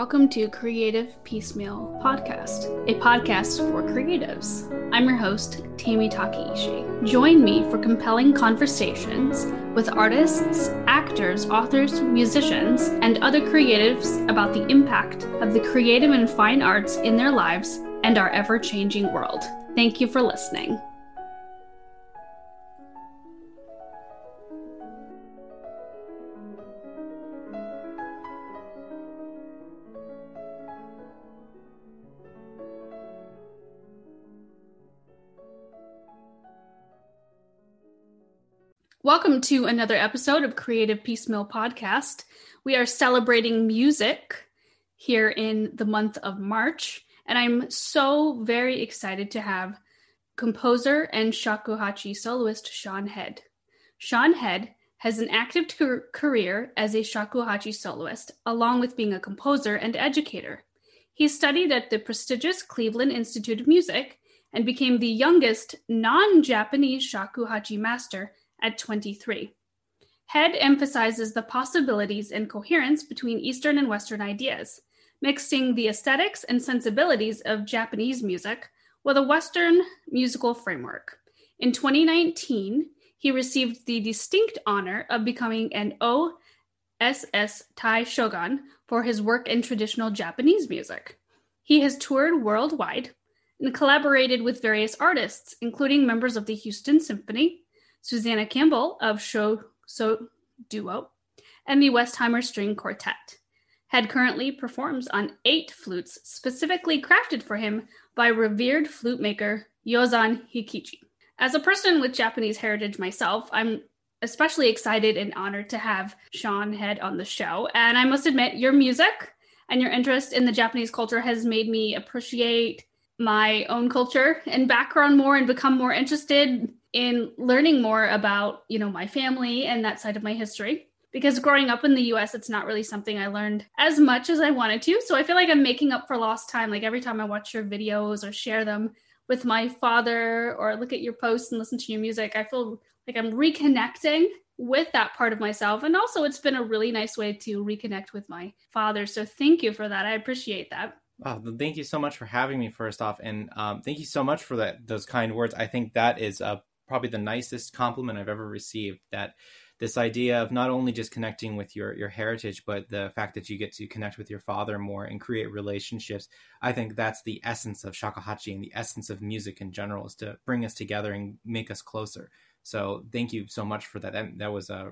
welcome to Creative Peacemeal Podcast, a podcast for creatives. I'm your host, Tammy Takeishi. Join me for compelling conversations with artists, actors, authors, musicians, and other creatives about the impact of the creative and fine arts in their lives and our ever changing world. Thank you for listening. Welcome to another episode of Creative Peacemeal Podcast. We are celebrating music here in the month of March, and I'm so very excited to have composer and shakuhachi soloist Shawn Head. Shawn Head has an active career as a shakuhachi soloist, along with being a composer and educator. He studied at the prestigious Cleveland Institute of Music and became the youngest non Japanese shakuhachi master at 23. Head emphasizes the possibilities and coherence between Eastern and Western ideas, mixing the aesthetics and sensibilities of Japanese music with a Western musical framework. In 2019, he received the distinct honor of becoming an OSS Tai Shogun for his work in traditional Japanese music. He has toured worldwide and collaborated with various artists, including members of the Houston Symphony, Susanna Campbell of Show So Duo, and the Westheimer String Quartet. Head currently performs on eight flutes specifically crafted for him by revered flute maker Yozan Hikichi. As a person with Japanese heritage myself, I'm especially excited and honored to have Shawn Head on the show. And I must admit, your music and your interest in the Japanese culture has made me appreciate my own culture and background more and become more interested in learning more about, you know, my family and that side of my history. Because growing up in the US, it's not really something I learned as much as I wanted to. So I feel like I'm making up for lost time. Like every time I watch your videos or share them with my father or look at your posts and listen to your music, I feel like I'm reconnecting with that part of myself. And also, it's been a really nice way to reconnect with my father. So thank you for that. I appreciate that. Thank you so much for having me first off, and um, thank you so much for that those kind words. I think that is a probably the nicest compliment I've ever received. That this idea of not only just connecting with your your heritage, but the fact that you get to connect with your father more and create relationships. I think that's the essence of shakuhachi and the essence of music in general is to bring us together and make us closer. So thank you so much for that. That, that was uh,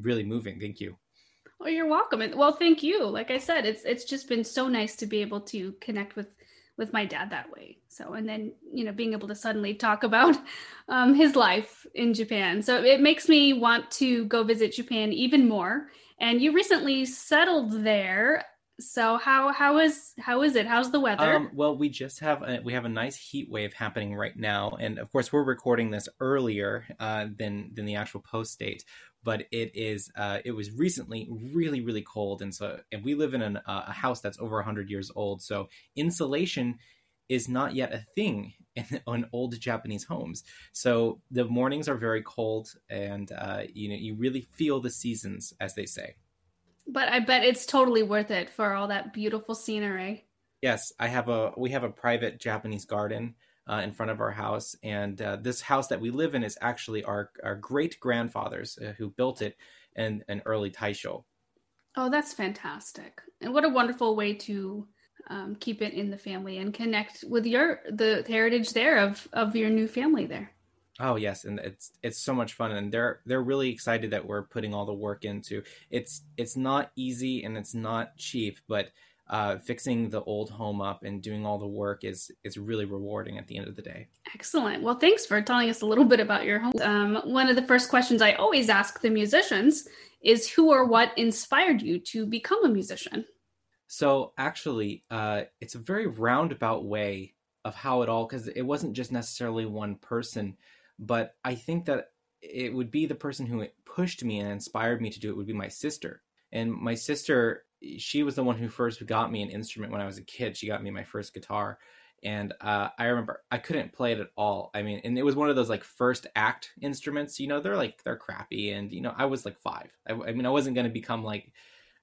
really moving. Thank you. Oh, you're welcome. Well, thank you. Like I said, it's it's just been so nice to be able to connect with with my dad that way. So, and then, you know, being able to suddenly talk about um, his life in Japan. So it makes me want to go visit Japan even more. And you recently settled there. So how how is how is it? How's the weather? Um, well, we just have a, we have a nice heat wave happening right now, and of course we're recording this earlier uh, than than the actual post date but it is uh, it was recently really really cold. And so and we live in an, uh, a house that's over 100 years old. So insulation is not yet a thing in, in old japanese homes. So the mornings are very cold and uh, you know you really feel the seasons as they say but i bet it's totally worth it for all that beautiful scenery yes i have a we have a private japanese garden uh, in front of our house. And uh, this house that we live in is actually our, our great grandfathers uh, who built it in an early Taisho. Oh, that's fantastic. And what a wonderful way to um, keep it in the family and connect with your the heritage there of of your new family there. Oh yes, and it's it's so much fun, and they're they're really excited that we're putting all the work into. It's it's not easy and it's not cheap, but uh, fixing the old home up and doing all the work is is really rewarding at the end of the day. Excellent. Well, thanks for telling us a little bit about your home. Um, one of the first questions I always ask the musicians is who or what inspired you to become a musician. So actually, uh, it's a very roundabout way of how it all because it wasn't just necessarily one person, but I think that it would be the person who pushed me and inspired me to do it would be my sister. And my sister she was the one who first got me an instrument when I was a kid. She got me my first guitar, and uh, I remember I couldn't play it at all. I mean, and it was one of those like first act instruments. You know, they're like they're crappy, and you know, I was like five. I, I mean, I wasn't going to become like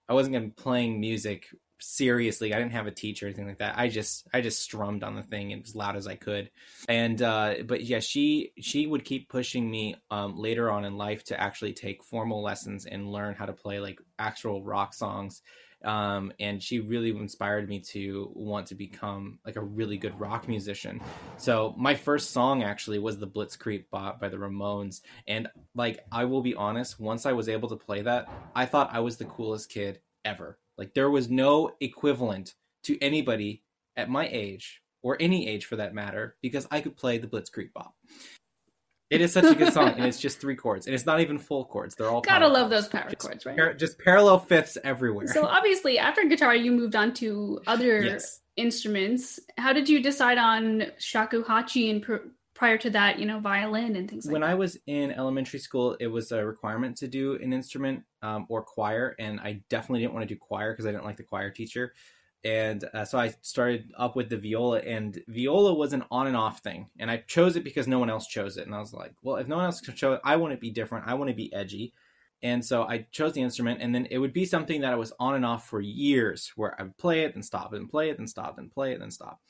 I wasn't going to be playing music seriously. I didn't have a teacher or anything like that. I just I just strummed on the thing as loud as I could. And uh but yeah, she she would keep pushing me um later on in life to actually take formal lessons and learn how to play like actual rock songs. Um, and she really inspired me to want to become like a really good rock musician. So my first song actually was the Blitzkrieg Bop by the Ramones, and like I will be honest, once I was able to play that, I thought I was the coolest kid ever. Like there was no equivalent to anybody at my age or any age for that matter because I could play the Blitzkrieg Bop. It is such a good song, and it's just three chords, and it's not even full chords. They're all gotta love chords. those power just chords, right? Par- just parallel fifths everywhere. So obviously, after guitar, you moved on to other yes. instruments. How did you decide on shakuhachi and pr- prior to that, you know, violin and things like when that? I was in elementary school, it was a requirement to do an instrument um, or choir, and I definitely didn't want to do choir because I didn't like the choir teacher. And uh, so I started up with the viola, and viola was an on and off thing. And I chose it because no one else chose it. And I was like, well, if no one else can show it, I want to be different. I want to be edgy. And so I chose the instrument, and then it would be something that I was on and off for years, where I would play it and stop and play it and stop and play it and stop.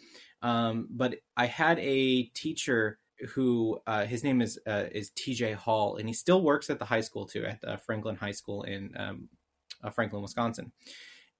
Um, but I had a teacher who uh, his name is uh, is TJ Hall, and he still works at the high school too, at Franklin High School in um, uh, Franklin, Wisconsin.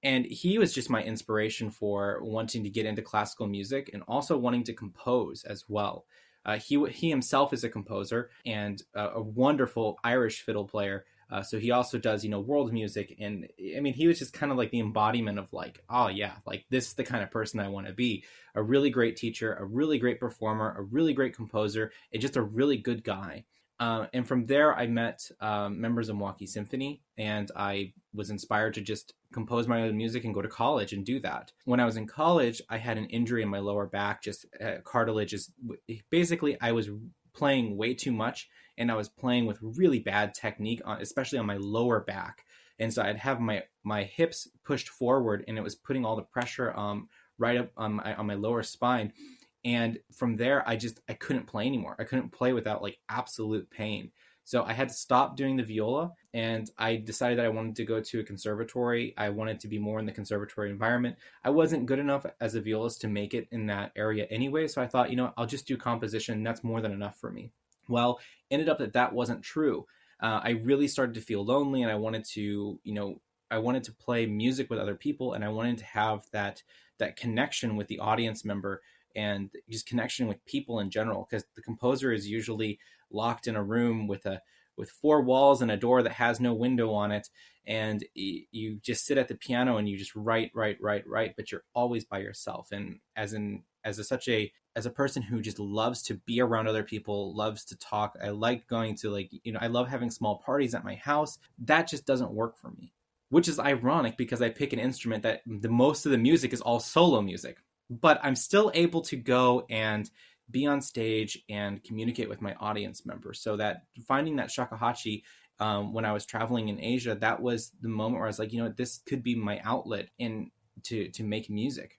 And he was just my inspiration for wanting to get into classical music and also wanting to compose as well. Uh, he he himself is a composer and a wonderful Irish fiddle player. Uh, so he also does, you know, world music, and I mean, he was just kind of like the embodiment of like, oh yeah, like this is the kind of person I want to be. A really great teacher, a really great performer, a really great composer, and just a really good guy. Uh, and from there, I met um, members of Milwaukee Symphony, and I was inspired to just compose my own music and go to college and do that. When I was in college, I had an injury in my lower back, just uh, cartilage. Is basically I was playing way too much, and I was playing with really bad technique, on, especially on my lower back. And so I'd have my my hips pushed forward, and it was putting all the pressure um, right up on my on my lower spine. And from there i just i couldn't play anymore. I couldn't play without like absolute pain. So i had to stop doing the viola and i decided that i wanted to go to a conservatory. I wanted to be more in the conservatory environment. I wasn't good enough as a violist to make it in that area anyway. So i thought you know i'll just do composition. That's more than enough for me well ended up that that wasn't true. Uh, i really started to feel lonely and i wanted to you know i wanted to play music with other people and i wanted to have that that connection with the audience member and just connection with people in general because the composer is usually locked in a room with a with four walls and a door that has no window on it and you just sit at the piano and you just write write write write but you're always by yourself. And as in as a, such a as a person who just loves to be around other people loves to talk i like going to like you know i love having small parties at my house that just doesn't work for me which is ironic because i pick an instrument that the most of the music is all solo music but I'm still able to go and be on stage and communicate with my audience members. So that finding that shakuhachi um, when I was traveling in Asia, that was the moment where I was like, you know, this could be my outlet in to to make music.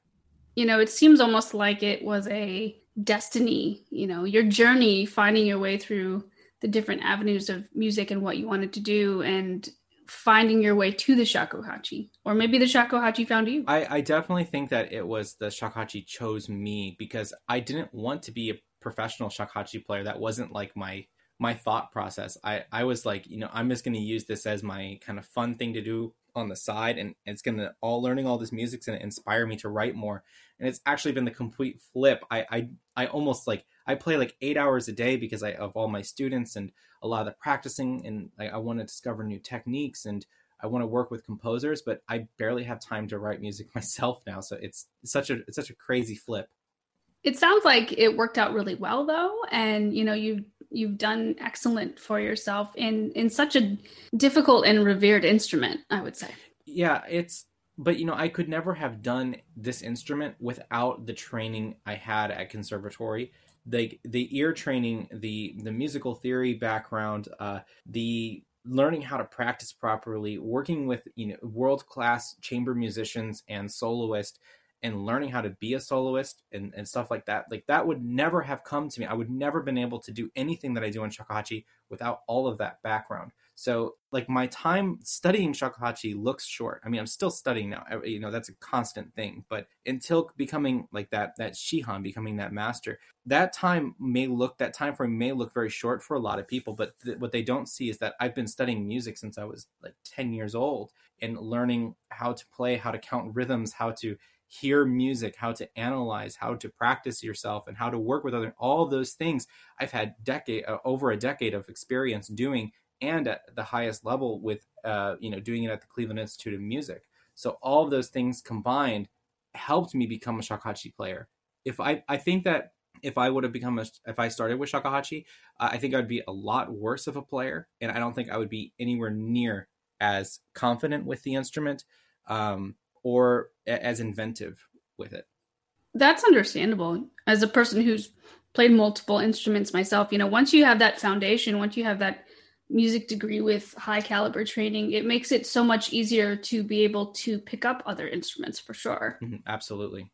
You know, it seems almost like it was a destiny. You know, your journey finding your way through the different avenues of music and what you wanted to do, and finding your way to the shakuhachi or maybe the shakuhachi found you. I, I definitely think that it was the shakuhachi chose me because i didn't want to be a professional shakuhachi player. That wasn't like my my thought process. I i was like you know i'm just going to use this as my kind of fun thing to do on the side and it's going to all learning all this music's going to inspire me to write more and it's actually been the complete flip i i i almost like i play like eight hours a day because i of all my students and a lot of the practicing and I, I want to discover new techniques and I want to work with composers, but I barely have time to write music myself now. So it's such a it's such a crazy flip. It sounds like it worked out really well though, and you know you you've done excellent for yourself in in such a difficult and revered instrument. I would say. Yeah, it's but you know I could never have done this instrument without the training I had at conservatory the the ear training, the the musical theory background, uh, the learning how to practice properly, working with you know world class chamber musicians and soloists, and learning how to be a soloist and, and stuff like that. Like that would never have come to me. I would never been able to do anything that I do in shakuhachi without all of that background. So like my time studying shakuhachi looks short. I mean, I'm still studying now. You know, that's a constant thing. But until becoming like that that shihan, becoming that master, that time may look that time frame may look very short for a lot of people. But th- what they don't see is that I've been studying music since I was like 10 years old and learning how to play, how to count rhythms, how to hear music, how to analyze, how to practice yourself, and how to work with other all those things. I've had decade uh, over a decade of experience doing, and at the highest level with uh, you know doing it at the Cleveland Institute of Music. So all of those things combined helped me become a shakuhachi player. If I I think that if I would have become a if I started with shakuhachi, uh, I think I'd be a lot worse of a player, and I don't think I would be anywhere near as confident with the instrument. Um, or as inventive with it. That's understandable. As a person who's played multiple instruments myself, you know, once you have that foundation, once you have that music degree with high caliber training, it makes it so much easier to be able to pick up other instruments for sure. Mm-hmm, absolutely.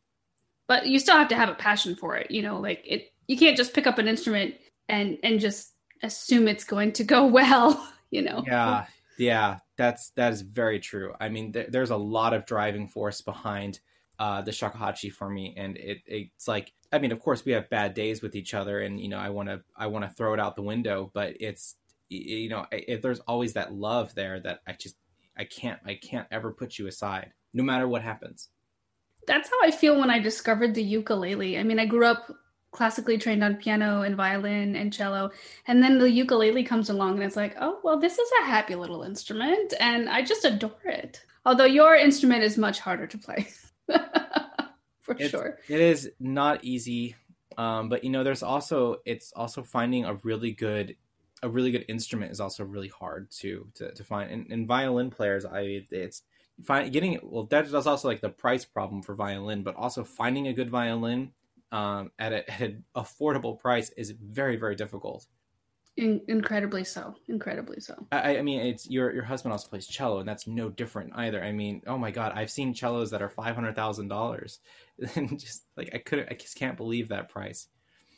But you still have to have a passion for it, you know, like it you can't just pick up an instrument and and just assume it's going to go well, you know. Yeah. Yeah, that's that is very true. I mean, th- there's a lot of driving force behind uh, the shakuhachi for me, and it it's like I mean, of course, we have bad days with each other, and you know, I want to I want to throw it out the window, but it's you know, if there's always that love there that I just I can't I can't ever put you aside, no matter what happens. That's how I feel when I discovered the ukulele. I mean, I grew up classically trained on piano and violin and cello. And then the ukulele comes along and it's like oh well this is a happy little instrument and i just adore it. Although your instrument is much harder to play for it's, sure. it is not easy um, but you know there's also it's also finding a really good a really good instrument is also really hard to to, to find. And, and violin players i it's find getting well that's also like the price problem for violin but also finding a good violin um, at, a, at, an affordable price is very very difficult. In- incredibly so. Incredibly so. I, I, mean, it's your your husband also plays cello, and that's no different either. I mean, oh my god, I've seen cellos that are five hundred thousand dollars, and just like I couldn't, I just can't believe that price.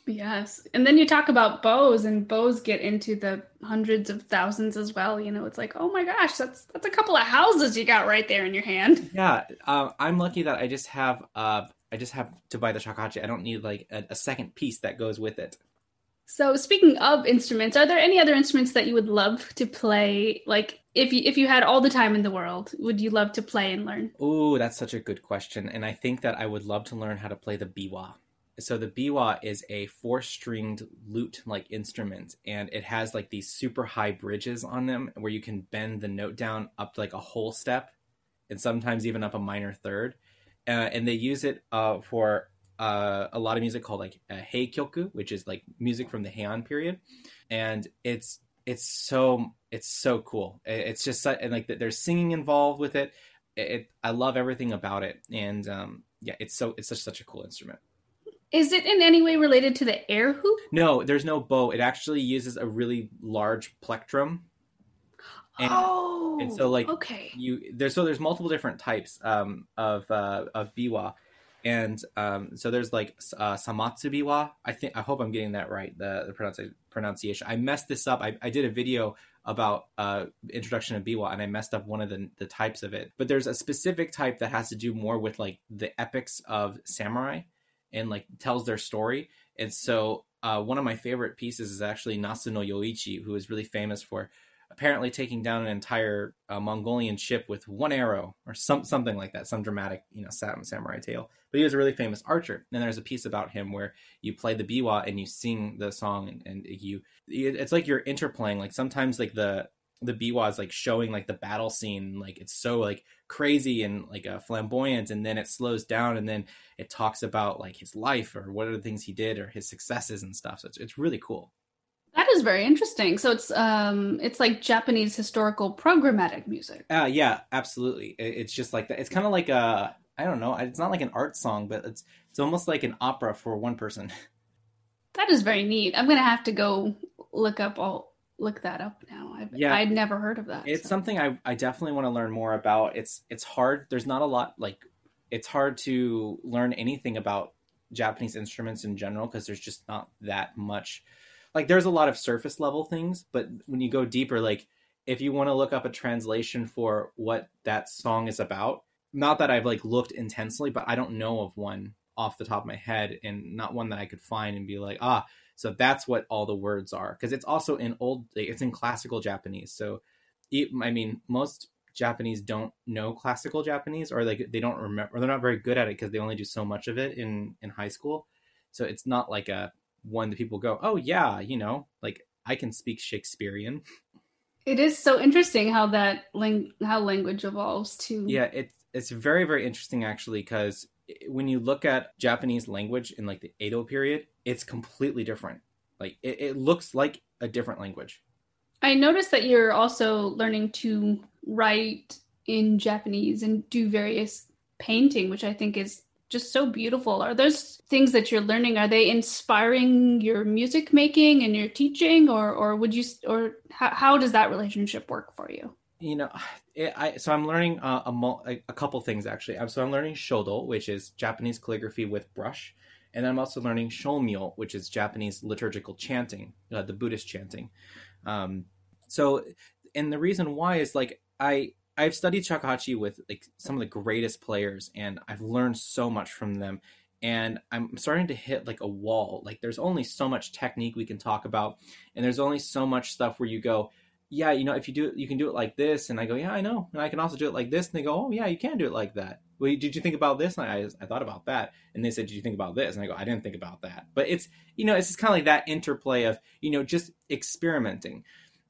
Yes, and then you talk about bows, and bows get into the hundreds of thousands as well. You know, it's like, oh my gosh, that's that's a couple of houses you got right there in your hand. Yeah, uh, I'm lucky that I just have uh, I just have to buy the shakuhachi. I don't need like a, a second piece that goes with it. So speaking of instruments, are there any other instruments that you would love to play? Like if you if you had all the time in the world, would you love to play and learn? Oh, that's such a good question. And I think that I would love to learn how to play the biwa. So the biwa is a four-stringed lute-like instrument, and it has like these super high bridges on them where you can bend the note down up like a whole step, and sometimes even up a minor third uh, and they use it uh, for uh, a lot of music called like uh, Heikyoku, which is like music from the Heian period, and it's it's so it's so cool. It's just and like there's singing involved with it. It, it I love everything about it, and um, yeah, it's so it's such such a cool instrument. Is it in any way related to the erhu? No, there's no bow. It actually uses a really large plectrum and, oh, and so like okay, you there's so there's multiple different types um, of uh, of biwa, and um, so there's like uh, samatsu biwa. I think I hope I'm getting that right. The, the pronunci- pronunciation. I messed this up. I, I did a video about uh, introduction of biwa, and I messed up one of the the types of it. But there's a specific type that has to do more with like the epics of samurai, and like tells their story. And so uh, one of my favorite pieces is actually Nasu no Yoichi, who is really famous for apparently taking down an entire uh, Mongolian ship with one arrow or some something like that, some dramatic, you know, samurai tale. But he was a really famous archer. And there's a piece about him where you play the biwa and you sing the song, and, and you it's like you're interplaying. Like sometimes like the the biwa is like showing like the battle scene, like it's so like crazy and like uh, flamboyant, and then it slows down, and then it talks about like his life or what are the things he did or his successes and stuff. So it's it's really cool. That is very interesting. So it's um it's like Japanese historical programmatic music. Uh yeah, absolutely. It's just like that. It's kind of like a I don't know. It's not like an art song, but it's it's almost like an opera for one person. That is very neat. I'm gonna have to go look up. I'll look that up now. I've, yeah, I'd never heard of that. It's so. something I I definitely want to learn more about. It's it's hard. There's not a lot like it's hard to learn anything about Japanese instruments in general because there's just not that much like there's a lot of surface level things, but when you go deeper, like if you want to look up a translation for what that song is about, not that I've like looked intensely, but I don't know of one off the top of my head and not one that I could find and be like, ah, so that's what all the words are. Because it's also in old, it's in classical Japanese. So, I mean, most Japanese don't know classical Japanese or like they don't remember, or they're not very good at it because they only do so much of it in in high school. So it's not like a one that people go, oh yeah, you know, like I can speak Shakespearean. It is so interesting how that ling- how language evolves too. Yeah, it's it's very very interesting actually because when you look at Japanese language in like the Edo period, it's completely different. Like it, it looks like a different language. I noticed that you're also learning to write in Japanese and do various painting, which I think is just so beautiful. Are those things that you're learning? Are they inspiring your music making and your teaching, or or would you or how, how does that relationship work for you? You know, it, I so I'm learning uh, a, a couple things actually. I'm, so I'm learning shodo, which is Japanese calligraphy with brush, and I'm also learning shomyo, which is Japanese liturgical chanting, uh, the Buddhist chanting. Um, so, and the reason why is like I I've studied shakuhachi with like some of the greatest players, and I've learned so much from them. And I'm starting to hit like a wall. Like there's only so much technique we can talk about, and there's only so much stuff where you go, yeah, you know, if you do it, you can do it like this. And I go, yeah, I know. And I can also do it like this. And they go, oh, yeah, you can do it like that. Well, did you think about this? And I, I thought about that. And they said, did you think about this? And I go, I didn't think about that. But it's, you know, it's just kind of like that interplay of, you know, just experimenting.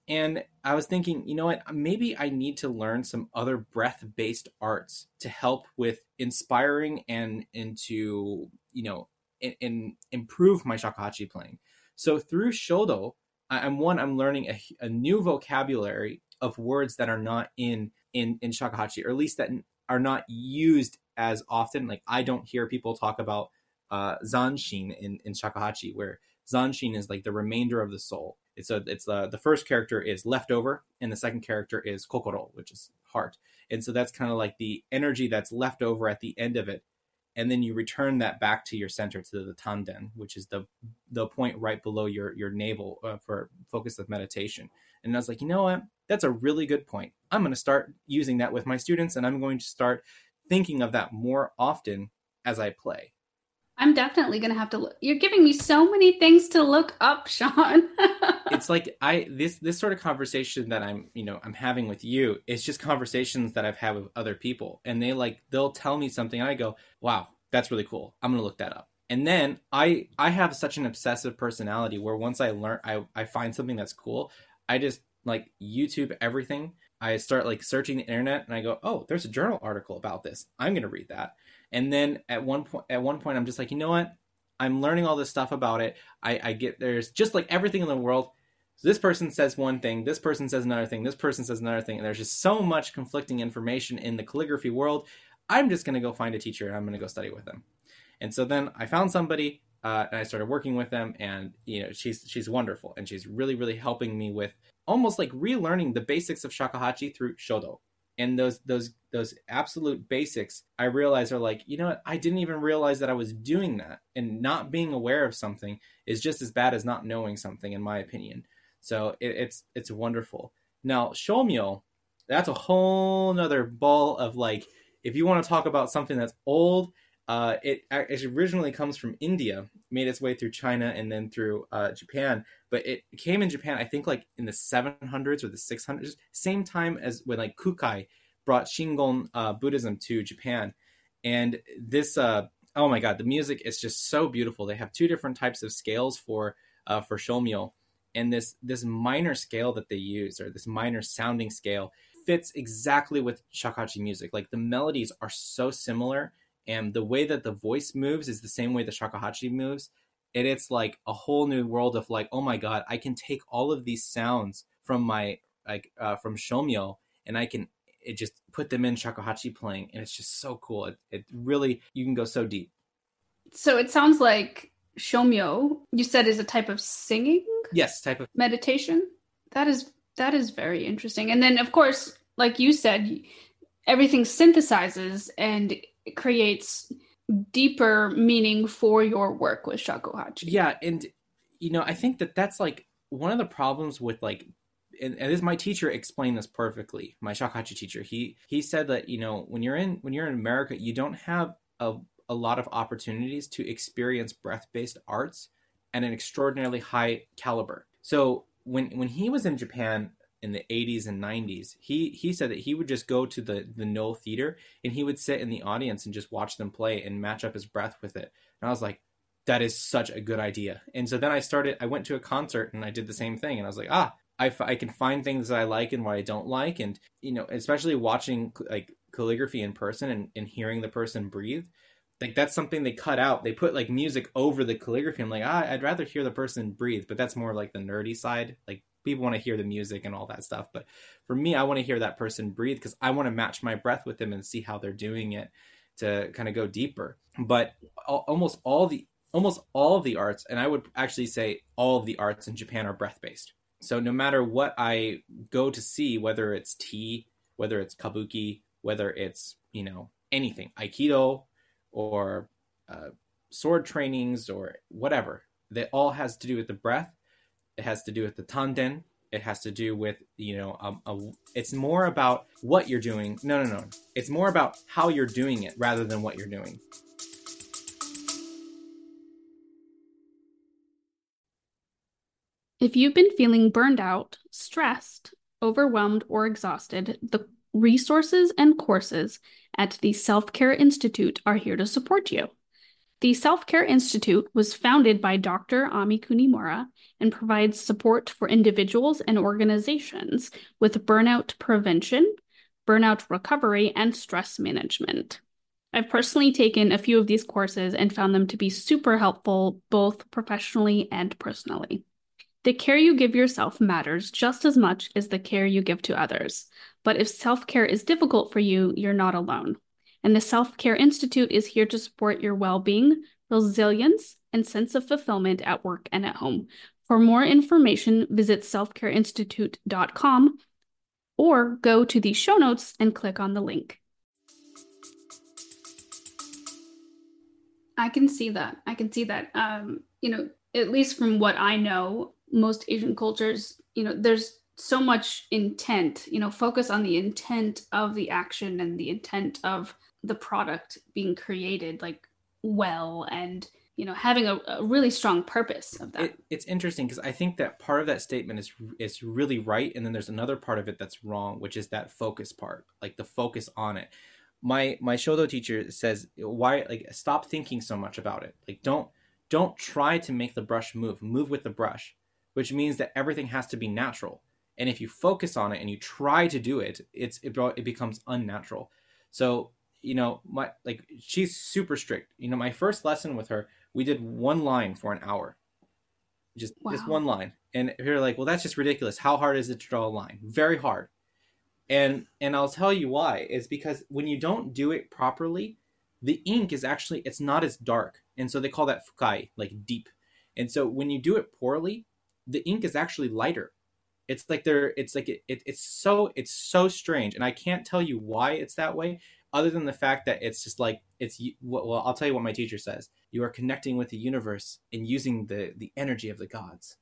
And I was thinking, you know what? Maybe I need to learn some other breath based arts to help with inspiring and into, you know, and improve my shakuhachi playing. So through Shodo, I'm one, I'm learning a, a, new vocabulary of words that are not in, in, in shakuhachi, or at least that are not used as often. Like I don't hear people talk about uh, zanshin in, in shakuhachi, where zanshin is like the remainder of the soul it's a it's the the first character is leftover and the second character is kokoro which is heart and so that's kind of like the energy that's left over at the end of it and then you return that back to your center to the tanden which is the the point right below your your navel uh, for focus of meditation and i was like you know what that's a really good point i'm going to start using that with my students and i'm going to start thinking of that more often as i play I'm definitely gonna have to look. You're giving me so many things to look up, Shawn. It's like I this this sort of conversation that I'm you know I'm having with you. It's just conversations that I've had with other people, and they like they'll tell me something, and I go, "Wow, that's really cool. I'm gonna look that up." And then I I have such an obsessive personality where once I learn I I find something that's cool, I just like YouTube everything. I start like searching the internet, and I go, "Oh, there's a journal article about this. I'm gonna read that." And then at one point, at one point, I'm just like, you know what? I'm learning all this stuff about it. I, I get there's just like everything in the world. This person says one thing, this person says another thing, this person says another thing, and there's just so much conflicting information in the calligraphy world. I'm just gonna go find a teacher and I'm gonna go study with them. And so then I found somebody uh, and I started working with them, and you know she's she's wonderful, and she's really really helping me with almost like relearning the basics of shakuhachi through shodo and those those those absolute basics i realize are like you know what? I didn't even realize that i was doing that and not being aware of something is just as bad as not knowing something in my opinion. So it, it's it's wonderful. Now shomyo that's a whole nother ball of like if you want to talk about something that's old uh, it, it originally comes from India, made its way through China and then through uh, Japan. But it came in Japan, I think, like in the 700s or the 600s, same time as when like Kukai brought Shingon uh, Buddhism to Japan. And this, uh, oh my God, the music is just so beautiful. They have two different types of scales for uh, for shomyo, and this this minor scale that they use, or this minor sounding scale, fits exactly with shakuhachi music. Like the melodies are so similar and the way that the voice moves is the same way the shakuhachi moves and it's like a whole new world of like oh my god i can take all of these sounds from my like uh, from shomyo and i can it just put them in shakuhachi playing and it's just so cool. It, it really you can go so deep. So it sounds like shomyo you said is a type of singing? Yes type of meditation? That is that is very interesting. And then of course like you said everything synthesizes and creates deeper meaning for your work with shakuhachi. Yeah, and you know, I think that that's like one of the problems with like and, and this my teacher explained this perfectly. My shakuhachi teacher, he he said that you know when you're in when you're in America, you don't have a a lot of opportunities to experience breath based arts at an extraordinarily high caliber. So when when he was in Japan in the 80s and 90s, he he said that he would just go to the the Noh theater and he would sit in the audience and just watch them play and match up his breath with it. And I was like, that is such a good idea. And so then I started. I went to a concert and I did the same thing. And I was like, ah, I, f- I can find things that I like and what I don't like, and you know, especially watching like calligraphy in person and, and hearing the person breathe like that's something they cut out. They put like music over the calligraphy. I'm like, ah, I'd rather hear the person breathe, but that's more like the nerdy side. Like people want to hear the music and all that stuff, but for me, I want to hear that person breathe because I want to match my breath with them and see how they're doing it to kind of go deeper. But almost all the almost all of the arts, and I would actually say all of the arts in Japan are breath based. So no matter what I go to see, whether it's tea, whether it's kabuki, whether it's you know anything, aikido, or uh, sword trainings or whatever. That all has to do with the breath. It has to do with the tanden. It has to do with you know um, a, it's more about what you're doing. No, no, no. It's more about how you're doing it rather than what you're doing. If you've been feeling burned out, stressed, overwhelmed, or exhausted, the resources and courses at the Self Care Institute are here to support you. The Self Care Institute was founded by Dr. Ami Kunimura and provides support for individuals and organizations with burnout prevention, burnout recovery, and stress management. I've personally taken a few of these courses and found them to be super helpful both professionally and personally. The care you give yourself matters just as much as the care you give to others. But if self care is difficult for you, you're not alone. And the Self Care Institute is here to support your well being, resilience, and sense of fulfillment at work and at home. For more information, visit selfcareinstitute.com or go to the show notes and click on the link. I can see that. I can see that. Um, you know, at least from what I know, most Asian cultures, you know, there's so much intent, you know, focus on the intent of the action and the intent of the product being created like well and you know having a, a really strong purpose of that. It, it's interesting because i think that part of that statement is is really right and then there's another part of it that's wrong which is that focus part like the focus on it. My my shodo teacher says why like stop thinking so much about it. Like don't don't try to make the brush move. Move with the brush which means that everything has to be natural. And if you focus on it and you try to do it it's it, it becomes unnatural. So you know my like she's super strict. You know my first lesson with her we did one line for an hour. Just wow. just one line. And if you're like well that's just ridiculous. How hard is it to draw a line? Very hard. And and i'll tell you why. Is because when you don't do it properly the ink is actually it's not as dark. And so they call that fukai like deep. And so when you do it poorly the ink is actually lighter. It's like they're it's like it, it, it's so it's so strange. And i can't tell you why it's that way other than the fact that it's just like it's well i'll tell you what my teacher says. You are connecting with the universe and using the the energy of the gods.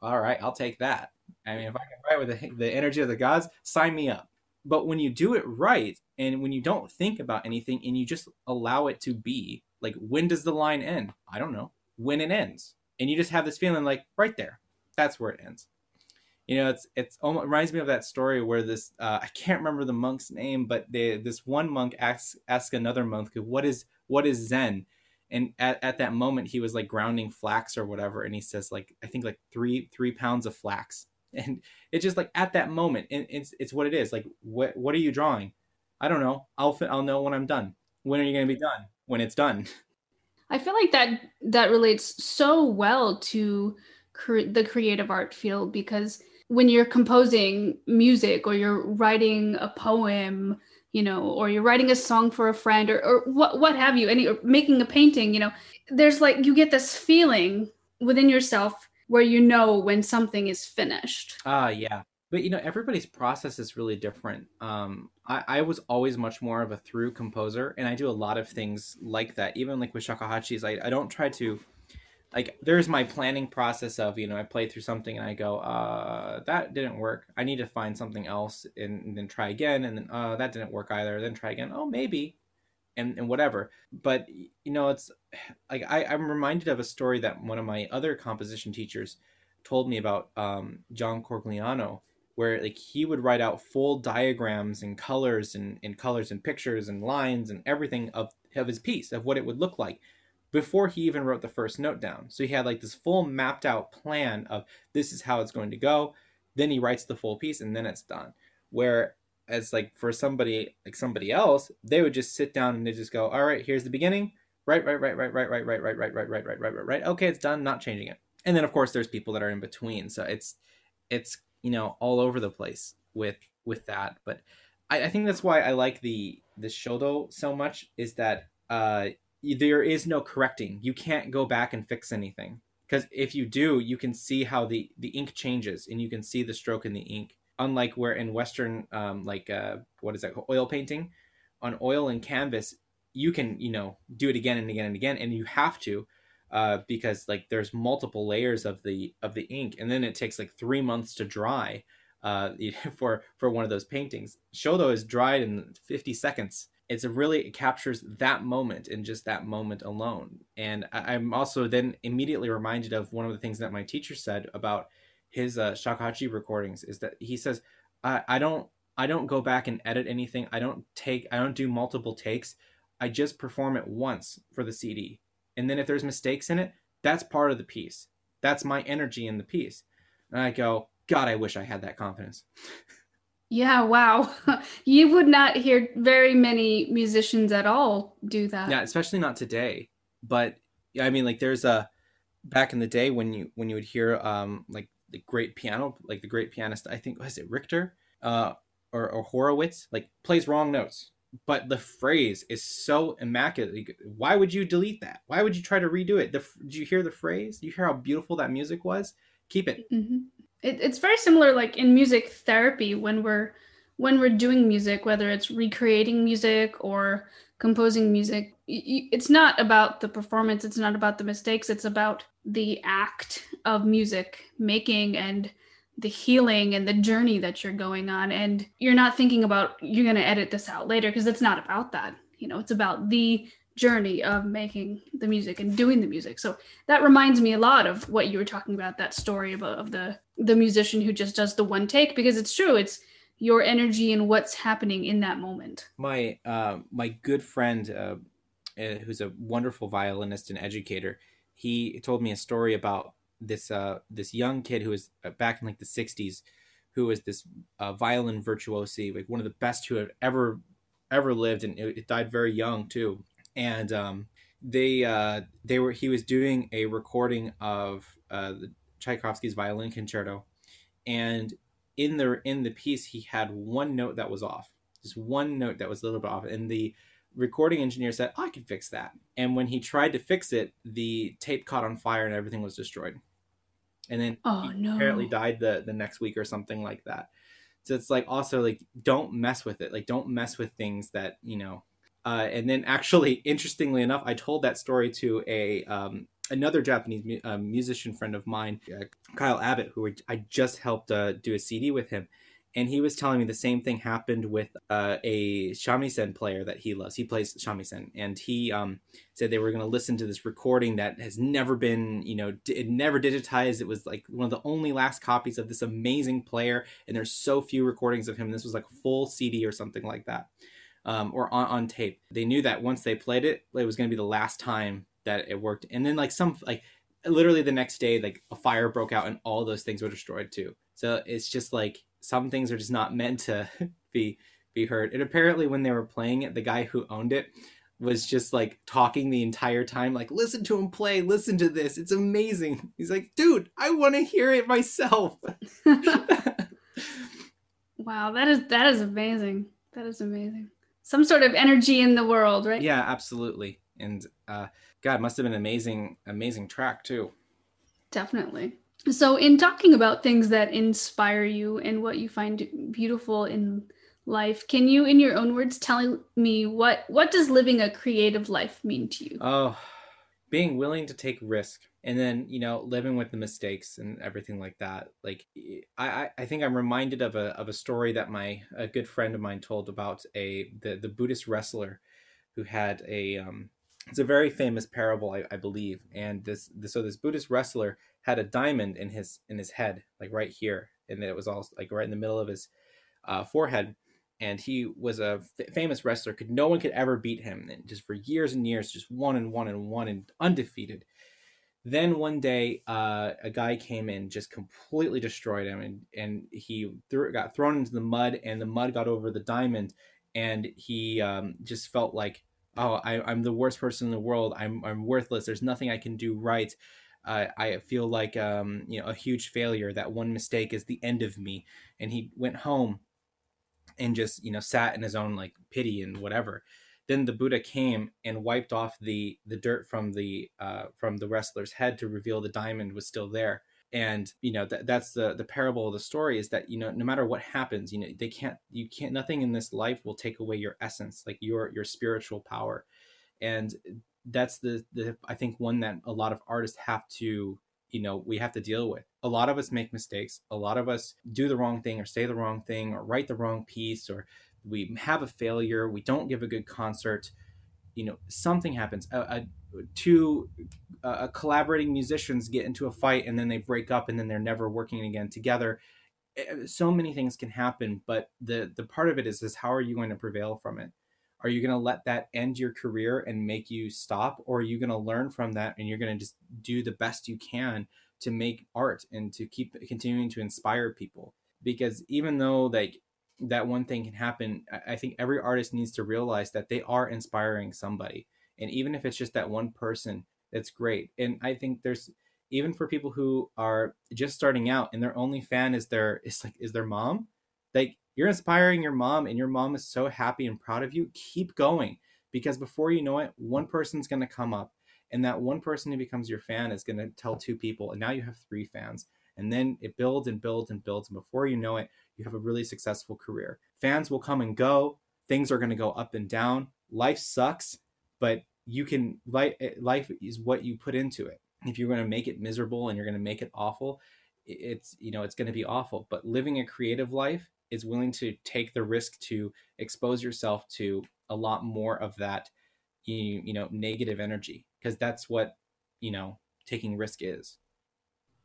All right i'll take that. I mean if i can write with the, the energy of the gods sign me up. But when you do it right and when you don't think about anything and you just allow it to be like when does the line end? I don't know. When it ends. And you just have this feeling like right there. That's where it ends you know, it's it's almost reminds me of that story where this uh, I can't remember the monk's name, but they, this one monk asks asks another monk, "What is what is Zen?" And at, at that moment, he was like grounding flax or whatever, and he says like I think like three three pounds of flax, and it's just like at that moment, it's it's what it is. Like what what are you drawing? I don't know. I'll I'll know when I'm done. When are you going to be done? When it's done. I feel like that that relates so well to cre- the creative art field because when you're composing music or you're writing a poem you know or you're writing a song for a friend or, or what what have you and you're making a painting you know there's like you get this feeling within yourself where you know when something is finished. Ah uh, yeah. But you know everybody's process is really different. Um I, I was always much more of a through composer and i do a lot of things like that. Even like with shakuhachis i, I don't try to like there's my planning process of you know i play through something and i go uh that didn't work. I need to find something else and, and then try again. And then uh that didn't work either. Then try again. Oh maybe and, and whatever. But you know it's like I, i'm reminded of a story that one of my other composition teachers told me about um, john Corigliano where like he would write out full diagrams and colors and, and colors and pictures and lines and everything of, of his piece of what it would look like before he even wrote the first note down. So he had like this full mapped out plan of this is how it's going to go. Then he writes the full piece and then it's done. Where as like for somebody like somebody else, they would just sit down and they just go, all right, here's the beginning. Right, right, right, right, right, right, right, right, right, right, right, right, right, right, right. Okay, it's done. Not changing it. And then of course there's people that are in between. So it's it's you know all over the place with with that. But I, I think that's why I like the the shodo so much is that uh there is no correcting. You can't go back and fix anything because if you do, you can see how the the ink changes and you can see the stroke in the ink. Unlike where in Western, um, like uh, what is that oil painting, on oil and canvas, you can you know do it again and again and again, and you have to uh, because like there's multiple layers of the of the ink, and then it takes like three months to dry uh, for for one of those paintings. Shodo is dried in 50 seconds it's a really it captures that moment in just that moment alone. And I, am also then immediately reminded of one of the things that my teacher said about his uh, shakuhachi recordings is that he says I, I don't i don't go back and edit anything. I don't take i don't do multiple takes. I just perform it once for the cd and then if there's mistakes in it that's part of the piece. That's my energy in the piece. And i go god i wish i had that confidence Yeah, wow. you would not hear very many musicians at all do that. Yeah, especially not today. But I mean like there's a back in the day when you when you would hear um like the great piano like the great pianist I think was it Richter uh or, or Horowitz like plays wrong notes but the phrase is so immaculate. Why would you delete that? Why would you try to redo it? The, did you hear the phrase? You hear how beautiful that music was? Keep it. Mm-hmm it, it's very similar like in music therapy when we're when we're doing music whether it's recreating music or composing music. It's not about the performance it's not about the mistakes it's about the act of music making and the healing and the journey that you're going on. And you're not thinking about you're going to edit this out later because it's not about that. You know it's about the journey of making the music and doing the music. So that reminds me a lot of what you were talking about that story about of the the musician who just does the one take because it's true. It's your energy and what's happening in that moment. My uh, my good friend, uh, uh, who's a wonderful violinist and educator, he told me a story about this uh, this young kid who was uh, back in like the '60s, who was this uh, violin virtuosi, like one of the best who had ever ever lived, and it, it died very young too and um, they uh, they were he was doing a recording of uh, Tchaikovsky's violin concerto, and in the in the piece he had one note that was off, just one note that was a little bit off, and the recording engineer said, "I can fix that." And when he tried to fix it, the tape caught on fire and everything was destroyed. And then oh, no. apparently died the the next week or something like that. So it's like also like don't mess with it. Like don't mess with things that you know uh, and then, actually, interestingly enough, I told that story to a um, another Japanese mu- uh, musician friend of mine, uh, Kyle Abbott, who I just helped uh, do a CD with him. And he was telling me the same thing happened with uh, a shamisen player that he loves. He plays shamisen, and he um, said they were going to listen to this recording that has never been, you know, d- it never digitized. It was like one of the only last copies of this amazing player, and there's so few recordings of him. This was like a full CD or something like that um, or on, on tape. They knew that once they played it, it was going to be the last time that it worked. And then like some like literally the next day, like a fire broke out and all those things were destroyed too. So it's just like some things are just not meant to be be heard. And apparently when they were playing it, the guy who owned it was just like talking the entire time like listen to him play listen to this it's amazing he's like dude i want to hear it myself wow that is that is amazing that is amazing some sort of energy in the world, right? Yeah, absolutely. And uh, God, must have been an amazing, amazing track too. Definitely. So, in talking about things that inspire you and what you find beautiful in life, can you, in your own words, tell me what what does living a creative life mean to you? Oh, being willing to take risk and then you know living with the mistakes and everything like that. Like i i think i'm reminded of a of a story that my a good friend of mine told about a the the buddhist wrestler who had a um it's a very famous parable I, I believe. And this, this so this buddhist wrestler had a diamond in his in his head like right here and it was all like right in the middle of his uh, forehead and he was a f- famous wrestler. Could no one could ever beat him and just for years and years just one and one and one and undefeated. Then one day uh, a guy came in just completely destroyed him and and he threw, got thrown into the mud and the mud got over the diamond and he um, just felt like oh I, am the worst person in the world. I'm, I'm worthless. There's nothing i can do right. Uh, i feel like um, you know a huge failure. That one mistake is the end of me. And he went home and just you know sat in his own like pity and whatever then the buddha came and wiped off the the dirt from the uh, from the wrestler's head to reveal the diamond was still there. And you know that that's the the parable of the story is that you know no matter what happens you know they can't you can't nothing in this life will take away your essence like your your spiritual power. And that's the the i think one that a lot of artists have to you know we have to deal with a lot of us make mistakes. A lot of us do the wrong thing or say the wrong thing or write the wrong piece or we have a failure we don't give a good concert. You know something happens. A, a two collaborating musicians get into a fight and then they break up and then they're never working again together. Eh, so many things can happen but the the part of it is is how are you going to prevail from it? Are you going to let that end your career and make you stop or are you going to learn from that and you're going to just do the best you can to make art and to keep continuing to inspire people. Because even though like that one thing can happen i think every artist needs to realize that they are inspiring somebody. And even if it's just that one person that's great. And i think there's even for people who are just starting out and their only fan is their is like is their mom like you're inspiring your mom and your mom is so happy and proud of you keep going. Because before you know it one person's going to come up and that one person who becomes your fan is going to tell two people and now you have three fans. And then it builds and builds and builds and before you know it you have a really successful career. Fans will come and go. Things are going to go up and down. Life sucks but you can life eh, life is what you put into it. If you're going to make it miserable and you're going to make it awful it's you know it's going to be awful. But living a creative life is willing to take the risk to expose yourself to a lot more of that you, you know negative energy because that's what you know taking risk is.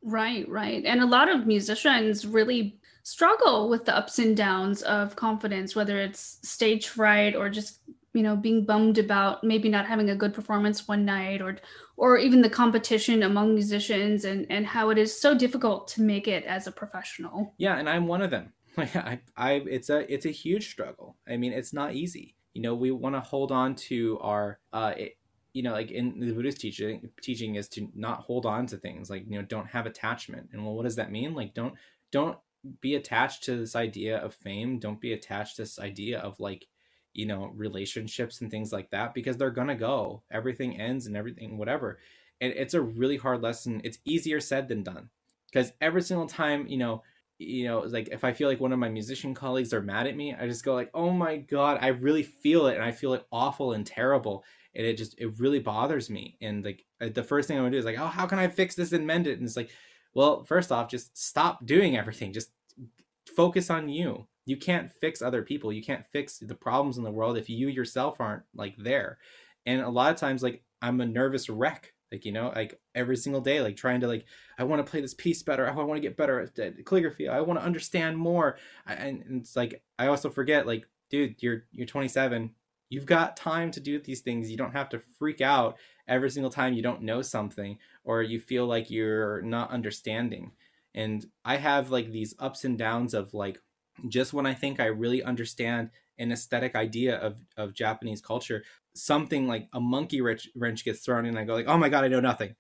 Right right. And a lot of musicians really struggle with the ups and downs of confidence whether it's stage fright or just you know being bummed about maybe not having a good performance one night or or even the competition among musicians and and how it is so difficult to make it as a professional. Yeah and i'm one of them. Like i i it's a it's a huge struggle. I mean it's not easy. You know we want to hold on to our uh it, you know like in the buddhist teaching teaching is to not hold on to things like you know don't have attachment. And well what does that mean? Like don't don't be attached to this idea of fame. Don't be attached to this idea of like you know relationships and things like that because they're gonna go. Everything ends and everything whatever. And it's a really hard lesson. It's easier said than done. Because every single time you know you know like if i feel like one of my musician colleagues are mad at me i just go like oh my god i really feel it and i feel it awful and terrible and it just it really bothers me. And like uh, the first thing i'm gonna do is like oh how can i fix this and mend it? And it's like well first off just stop doing everything. Just focus on you. You can't fix other people. You can't fix the problems in the world if you yourself aren't like there. And a lot of times like i'm a nervous wreck like you know like every single day like trying to like i want to play this piece better. I want to get better at calligraphy. I want to understand more. And it's like i also forget like dude you're you're 27 you've got time to do these things you don't have to freak out every single time you don't know something or you feel like you're not understanding and i have like these ups and downs of like just when I think I really understand an aesthetic idea of, of Japanese culture, something like a monkey wrench, wrench gets thrown in and I go like, oh my God, I know nothing.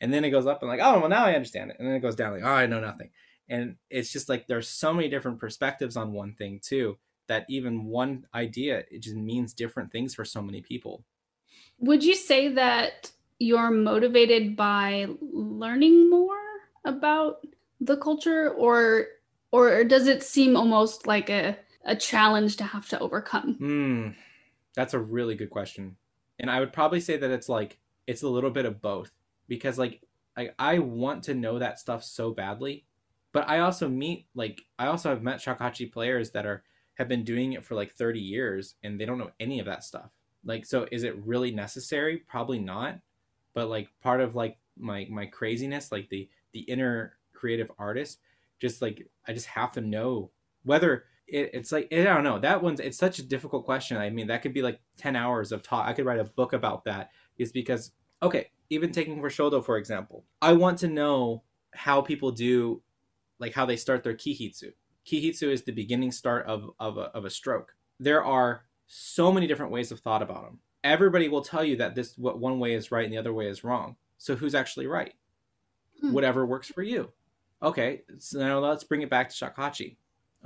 And then it goes up and like, oh, well, now I understand it. And then it goes down like, oh, I know nothing. And it's just like, there's so many different perspectives on one thing too, that even one idea, it just means different things for so many people. Would you say that you're motivated by learning more about the culture or or does it seem almost like a, a challenge to have to overcome? Hmm, that's a really good question. And I would probably say that it's like it's a little bit of both because like I, I want to know that stuff so badly but i also meet like i also have met shakuhachi players that are have been doing it for like 30 years and they don't know any of that stuff. Like so is it really necessary? Probably not. But like part of like my my craziness like the the inner creative artist just like i just have to know whether it, it's like i don't know. That one's it's such a difficult question. I mean that could be like 10 hours of talk. I could write a book about that is because okay even taking for shodo for example i want to know how people do like how they start their kihitsu kihitsu is the beginning start of of a, of a stroke. There are so many different ways of thought about them everybody will tell you that this what one way is right and the other way is wrong. So who's actually right? Hmm. whatever works for you. Okay so now let's bring it back to shakuhachi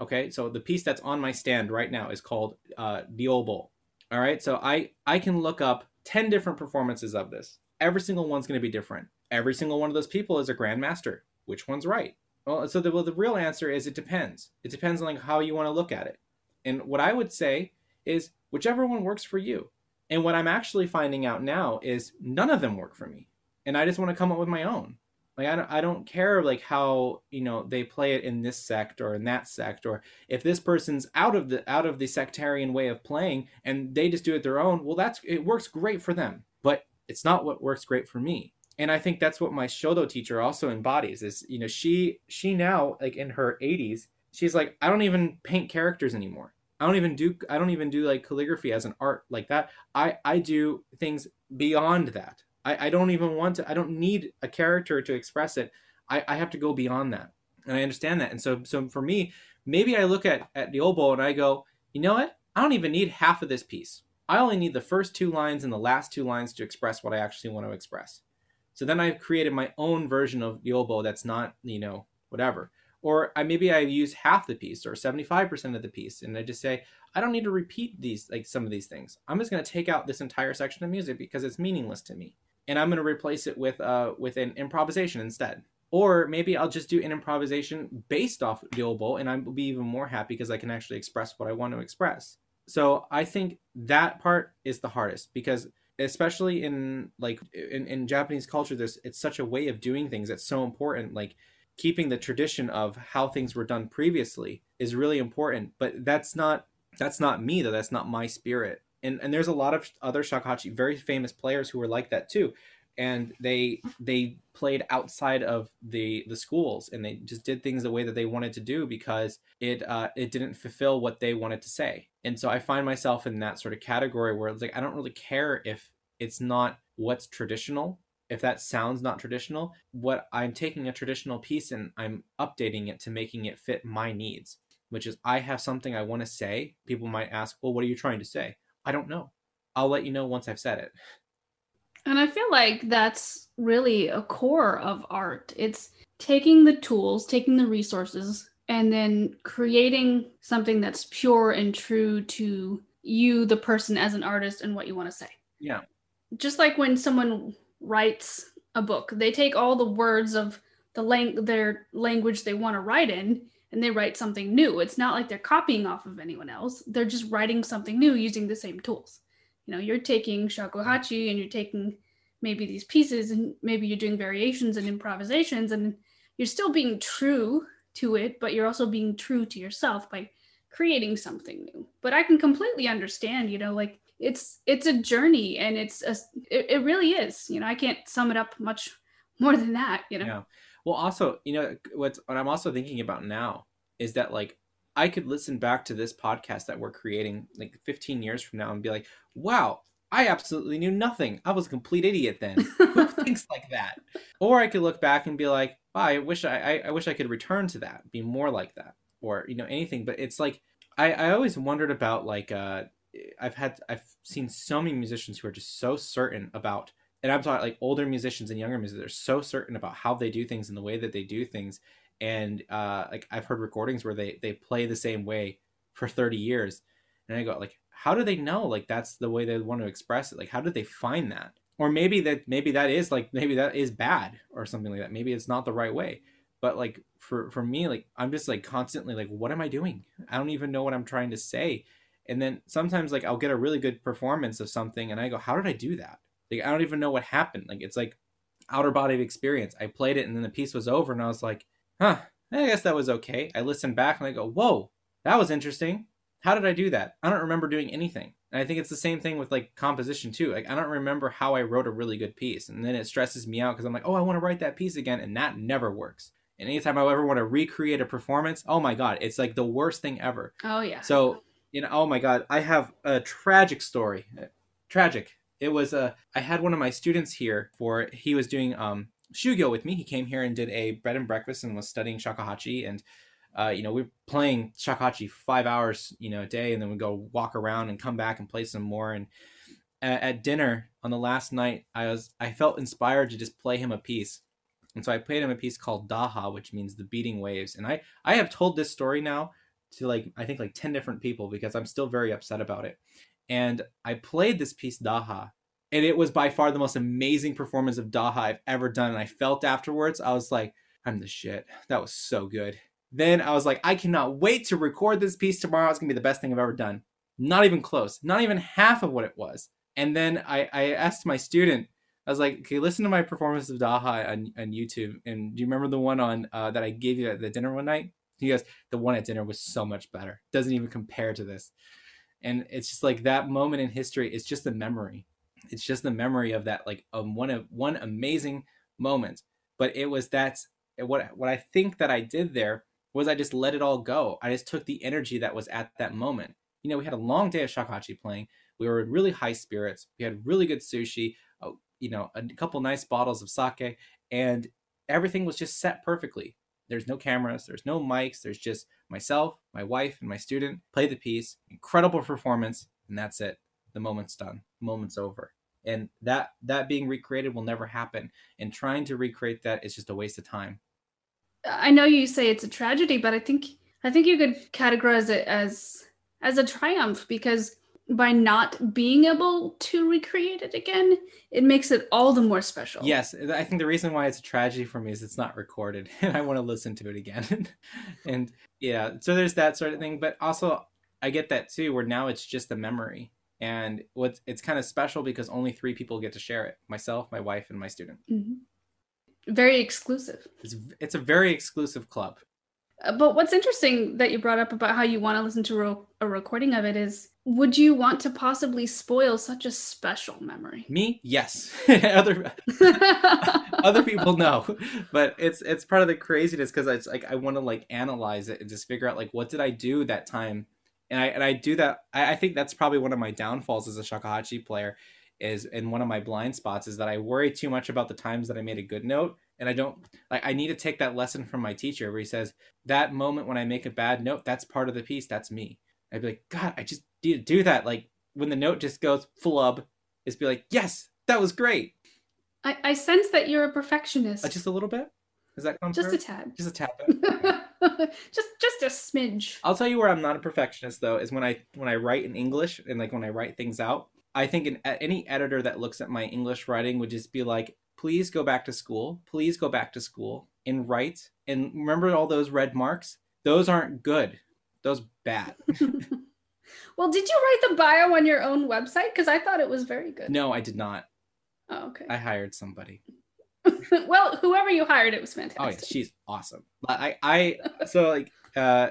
okay so the piece that's on my stand right now is called uh Ryobo all right so i i can look up 10 different performances of this. Every single one's going to be different. Every single one of those people is a grandmaster. Which one's right well so the, well, the real answer is it depends. It depends on like how you want to look at it. And what i would say is whichever one works for you. And what I'm actually finding out now is none of them work for me. And I just want to come up with my own. Like I don't, I don't care like how you know they play it in this sect or in that sect or if this person's out of the out of the sectarian way of playing and they just do it their own well that's it works great for them. But it's not what works great for me and I think that's what my shodo teacher also embodies is you know she she now like in her 80s she's like I don't even paint characters anymore I don't even do I don't even do like calligraphy as an art like that. I I do things beyond that. I, I don't even want to I don't need a character to express it. I, I have to go beyond that. And I understand that. And so so for me, maybe I look at, at Ryobo and I go, you know what? I don't even need half of this piece. I only need the first two lines and the last two lines to express what I actually want to express. So then I've created my own version of Ryobo that's not, you know, whatever or I maybe I use half the piece or 75% of the piece and I just say I don't need to repeat these like some of these things. I'm just going to take out this entire section of music because it's meaningless to me. And I'm going to replace it with uh with an improvisation instead. Or maybe I'll just do an improvisation based off Ryobo and I'll be even more happy because I can actually express what I want to express. So I think that part is the hardest because especially in like in, in Japanese culture, there's it's such a way of doing things that's so important. Like keeping the tradition of how things were done previously is really important but that's not that's not me though that's not my spirit and and there's a lot of other shakuhachi very famous players who were like that too and they they played outside of the the schools and they just did things the way that they wanted to do because it uh it didn't fulfill what they wanted to say and so i find myself in that sort of category where it's like i don't really care if it's not what's traditional if that sounds not traditional, what I'm taking a traditional piece and I'm updating it to making it fit my needs, which is I have something I want to say. People might ask, well, what are you trying to say? I don't know. I'll let you know once I've said it. And I feel like that's really a core of art. It's taking the tools, taking the resources, and then creating something that's pure and true to you, the person as an artist, and what you want to say. Yeah. Just like when someone writes a book. They take all the words of the lang- their language they want to write in and they write something new. It's not like they're copying off of anyone else. They're just writing something new using the same tools. You know, you're taking shakuhachi and you're taking maybe these pieces and maybe you're doing variations and improvisations and you're still being true to it, but you're also being true to yourself by creating something new. But I can completely understand, you know, like it's it's a journey and it's a it, it really is you know i can't sum it up much more than that you know yeah well also you know what what i'm also thinking about now is that like i could listen back to this podcast that we're creating like 15 years from now and be like wow i absolutely knew nothing. I was a complete idiot then. Who thinks like that? Or i could look back and be like wow, i wish I, I i wish i could return to that be more like that or you know anything. But it's like i i always wondered about like uh I've had I've seen so many musicians who are just so certain about and I'm talking like older musicians and younger musicians, they're so certain about how they do things and the way that they do things. And uh, like I've heard recordings where they they play the same way for 30 years, and I go like, how do they know like that's the way they want to express it? Like how did they find that? Or maybe that maybe that is like maybe that is bad or something like that. Maybe it's not the right way. But like for for me, like I'm just like constantly like, what am I doing? I don't even know what I'm trying to say and then sometimes like I'll get a really good performance of something and I go, how did I do that? Like I don't even know what happened. Like it's like outer body experience. I played it and then the piece was over and I was like, huh, I guess that was okay. I listened back and I go, whoa, that was interesting. How did I do that? I don't remember doing anything. And I think it's the same thing with like composition too. Like I don't remember how I wrote a really good piece. And then it stresses me out because I'm like, oh, I want to write that piece again. And that never works. And anytime I ever want to recreate a performance, oh my God, it's like the worst thing ever. Oh, yeah. So, you know, oh my God, I have a tragic story. Tragic. It was a, uh, I had one of my students here for, he was doing um, Shugyo with me. He came here and did a bread and breakfast and was studying shakuhachi. And, uh, you know, we are playing shakuhachi five hours, you know, a day. And then we go walk around and come back and play some more. And at, at dinner on the last night, I was, I felt inspired to just play him a piece and so I played him a piece called Daha, which means the beating waves. And I I have told this story now to like I think like 10 different people because I'm still very upset about it. And I played this piece Daha and it was by far the most amazing performance of Daha I've ever done and I felt afterwards I was like I'm the shit. That was so good. Then I was like I cannot wait to record this piece tomorrow. It's to be the best thing I've ever done. Not even close. Not even half of what it was. And then I, I asked my student, I was like, okay, listen to my performance of Daha on, on YouTube. And do you remember the one on uh, that I gave you at the dinner one night? He goes, the one at dinner was so much better. Doesn't even compare to this. And it's just like that moment in history. It's just a memory. It's just the memory of that, like um, one of one amazing moment. But it was that's what what I think that I did there was I just let it all go. I just took the energy that was at that moment. You know, we had a long day of shakuhachi playing. We were in really high spirits. We had really good sushi you know a couple nice bottles of sake and everything was just set perfectly there's no cameras there's no mics there's just myself my wife and my student play the piece incredible performance and that's it the moment's done moment's over and that that being recreated will never happen and trying to recreate that is just a waste of time i know you say it's a tragedy but i think i think you could categorize it as as a triumph because by not being able to recreate it again, it makes it all the more special. Yes, I think the reason why it's a tragedy for me is it's not recorded, and I want to listen to it again. and yeah, so there's that sort of thing. But also, I get that too, where now it's just a memory, and what's it's kind of special because only three people get to share it: myself, my wife, and my student. Mm-hmm. Very exclusive. It's it's a very exclusive club. Uh, but what's interesting that you brought up about how you want to listen to a recording of it is would you want to possibly spoil such a special memory? Me? Yes. other other people no. But it's it's part of the craziness because it's like I want to like analyze it and just figure out like what did I do that time? And I and I do that I, I think that's probably one of my downfalls as a shakuhachi player is in one of my blind spots is that I worry too much about the times that I made a good note and I don't like I need to take that lesson from my teacher where he says that moment when I make a bad note that's part of the piece that's me I'd be like, God, I just do do that. Like when the note just goes flub, is be like, yes, that was great. I, I sense that you're a perfectionist. Uh, just a little bit. Is that come just a tad? Just a tad. just just a smidge. I'll tell you where I'm not a perfectionist though is when I when I write in English and like when I write things out. I think an, any editor that looks at my English writing would just be like, please go back to school. Please go back to school and write. And remember all those red marks? Those aren't good. Those bad. well, did you write the bio on your own website? Because I thought it was very good. No, I did not. Oh, okay. I hired somebody. well, whoever you hired, it was fantastic. Oh yeah, she's awesome. I I so like uh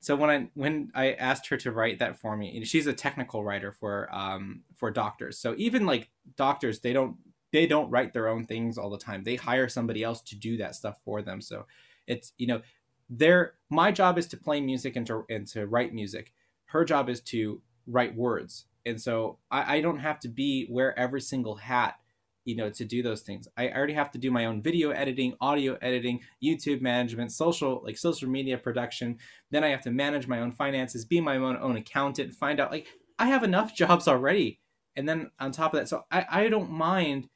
so when I when I asked her to write that for me, she's a technical writer for um for doctors. So even like doctors, they don't they don't write their own things all the time. They hire somebody else to do that stuff for them. So it's you know there my job is to play music and to and to write music her job is to write words and so I, I don't have to be wear every single hat you know to do those things I, already have to do my own video editing audio editing youtube management social like social media production then i have to manage my own finances be my own own accountant find out like i have enough jobs already and then on top of that so i, I don't mind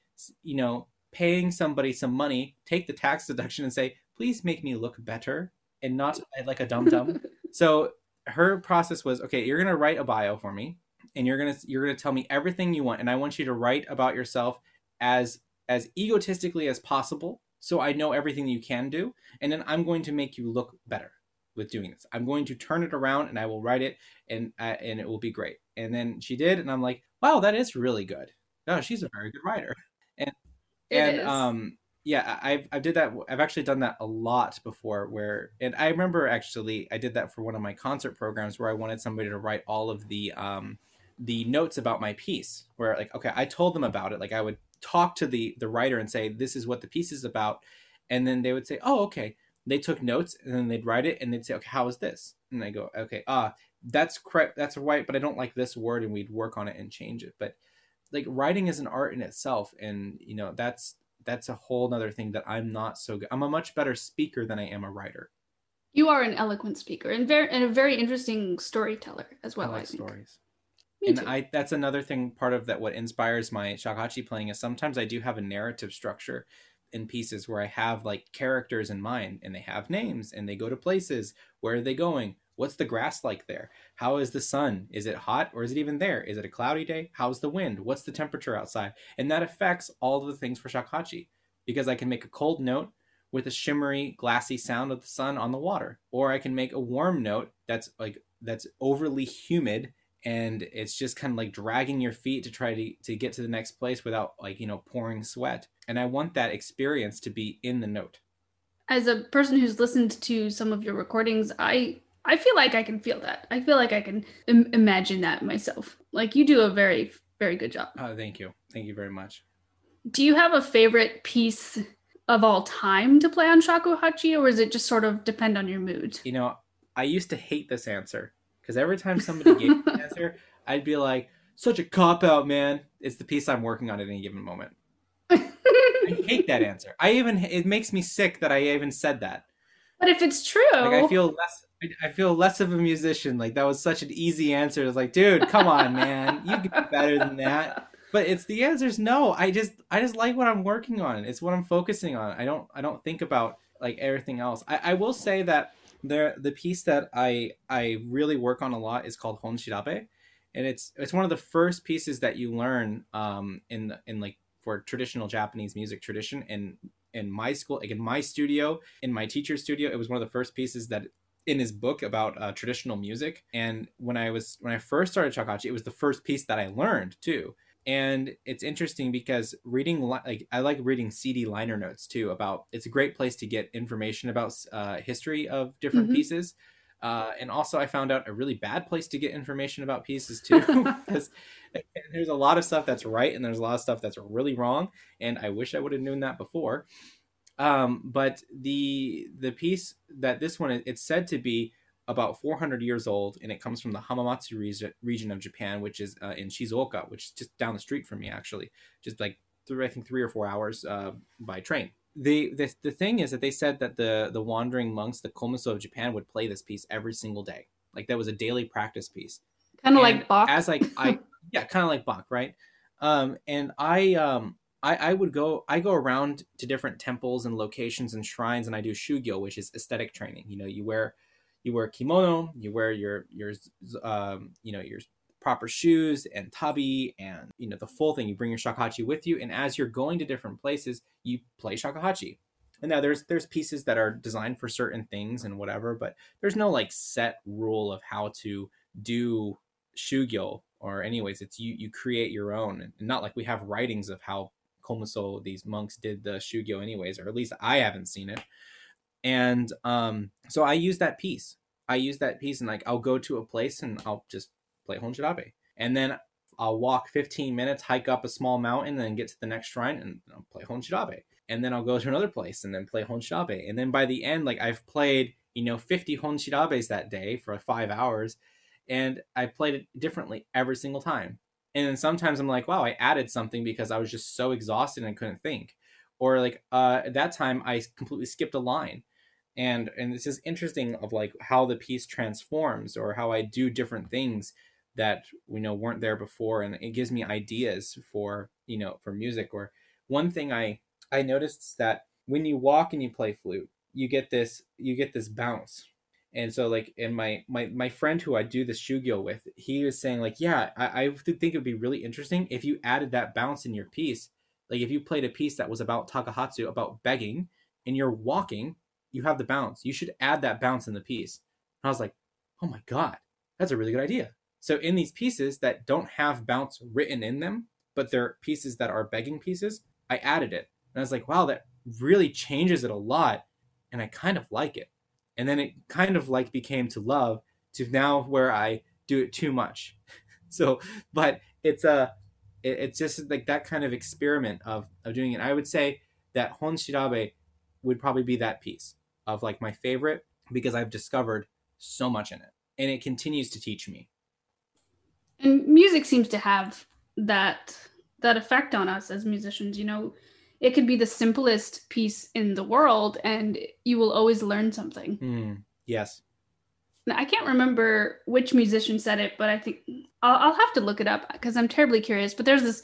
you know paying somebody some money take the tax deduction and say please make me look better and not like a dum dum. so her process was okay. You're gonna write a bio for me, and you're gonna you're gonna tell me everything you want, and I want you to write about yourself as as egotistically as possible, so I know everything you can do, and then I'm going to make you look better with doing this. I'm going to turn it around, and I will write it, and uh, and it will be great. And then she did, and I'm like, wow, that is really good. oh, she's a very good writer. And It and is. um yeah, I've I've I did that. I've actually done that a lot before. Where and I remember actually I did that for one of my concert programs where I wanted somebody to write all of the um the notes about my piece. Where like okay, I told them about it. Like I would talk to the the writer and say this is what the piece is about, and then they would say oh okay. They took notes and then they'd write it and they'd say okay how is this and I go okay ah that's correct that's right but I don't like this word and we'd work on it and change it but like writing is an art in itself and you know that's that's a whole nother thing that i'm not so good i'm a much better speaker than i am a writer you are an eloquent speaker and very and a very interesting storyteller as well. i I, like think. stories Me and too. i that's another thing part of that what inspires my shakuhachi playing is sometimes i do have a narrative structure in pieces where i have like characters in mind and they have names and they go to places. Where are they going? What's the grass like there? How is the sun? Is it hot or is it even there? Is it a cloudy day? How's the wind? What's the temperature outside? And that affects all of the things for shakuhachi because i can make a cold note with a shimmery glassy sound of the sun on the water or i can make a warm note that's like that's overly humid and it's just kind of like dragging your feet to try to, to get to the next place without like you know pouring sweat and i want that experience to be in the note As a person who's listened to some of your recordings, I I feel like I can feel that. I feel like I can Im- imagine that myself. Like you do a very very good job. oh thank you thank you very much Do you have a favorite piece of all time to play on shakuhachi, or is it just sort of depend on your mood? you know i used to hate this answer because every time somebody gave me an answer i'd be like such a cop out man it's the piece i'm working on at any given moment i hate that answer i even it makes me sick that i even said that But if it's true, like i feel less I- feel less of a musician. Like that was such an easy answer. It's like, dude, come on, man, you can do better than that. But it's the answer's no. I just I just like what I'm working on. It's what I'm focusing on. I don't I don't think about like everything else. I, I will say that the the piece that I I really work on a lot is called Honshirabe, and it's it's one of the first pieces that you learn um in in like for traditional Japanese music tradition in in my school like in my studio in my teacher's studio. It was one of the first pieces that in his book about uh, traditional music. And when i was when i first started shakuhachi it was the first piece that i learned too and it's interesting because reading like i like reading cd liner notes too about it's a great place to get information about uh, history of different Mhm. pieces uh, and also i found out a really bad place to get information about pieces too because there's a lot of stuff that's right and there's a lot of stuff that's really wrong and i wish i would have known that before um, but the the piece that this one it's said to be about 400 years old and it comes from the hamamatsu region, region of japan which is uh, in shizuoka which is just down the street from me actually just like through i think three or four hours uh, by train the, the the thing is that they said that the the wandering monks the komuso of japan would play this piece every single day like that was a daily practice piece kind of like Bach. as like I yeah, kind of like Bach, right? Um, and I um I, I would go I go around to different temples and locations and shrines and I do shugyo, which is aesthetic training. You know, you wear you wear kimono, you wear your your um you know your proper shoes and tabi and you know the full thing. You bring your shakuhachi with you, and as you're going to different places, you play shakuhachi. And now there's there's pieces that are designed for certain things and whatever, but there's no like set rule of how to do shugyo or anyways it's you you create your own and not like we have writings of how komuso these monks did the shugyo anyways or at least i haven't seen it and um so i use that piece i use that piece and like i'll go to a place and i'll just play honshirabe and then i'll walk 15 minutes hike up a small mountain and then get to the next shrine and I'll play honshirabe and then i'll go to another place and then play honshirabe and then by the end like i've played you know 50 honshirabes that day for five hours and I played it differently every single time. And then sometimes I'm like, wow, I added something because I was just so exhausted and couldn't think. Or like uh, at that time, I completely skipped a line. And and this is interesting of like how the piece transforms or how I do different things that you know weren't there before, and it gives me ideas for you know for music. Or one thing I I noticed that when you walk and you play flute, you get this you get this bounce and so like and my my my friend who i do this shugyo with he was saying like yeah i, I think it would be really interesting if you added that bounce in your piece like if you played a piece that was about takuhatsu about begging and you're walking you have the bounce you should add that bounce in the piece and i was like oh my god that's a really good idea so in these pieces that don't have bounce written in them but they're pieces that are begging pieces, I added it. And I was like, wow, that really changes it a lot. And I kind of like it. And then it kind of like became to love to now where I do it too much. so, but it's a, it, it's just like that kind of experiment of, of doing it. I would say that Hon Shirabe would probably be that piece of like my favorite because I've discovered so much in it and it continues to teach me. And music seems to have that that effect on us as musicians, you know, it could be the simplest piece in the world and you will always learn something. Mm, yes. I can't remember which musician said it, but I think I'll, I'll have to look it up because I'm terribly curious. But there's this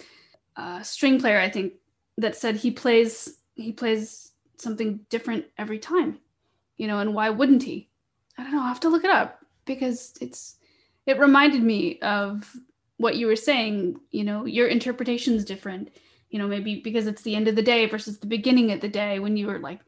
uh, string player, I think, that said he plays he plays something different every time, you know, and why wouldn't he? I don't know. I have to look it up because it's it reminded me of what you were saying. You know, your interpretation's different you know, maybe because it's the end of the day versus the beginning of the day when you were like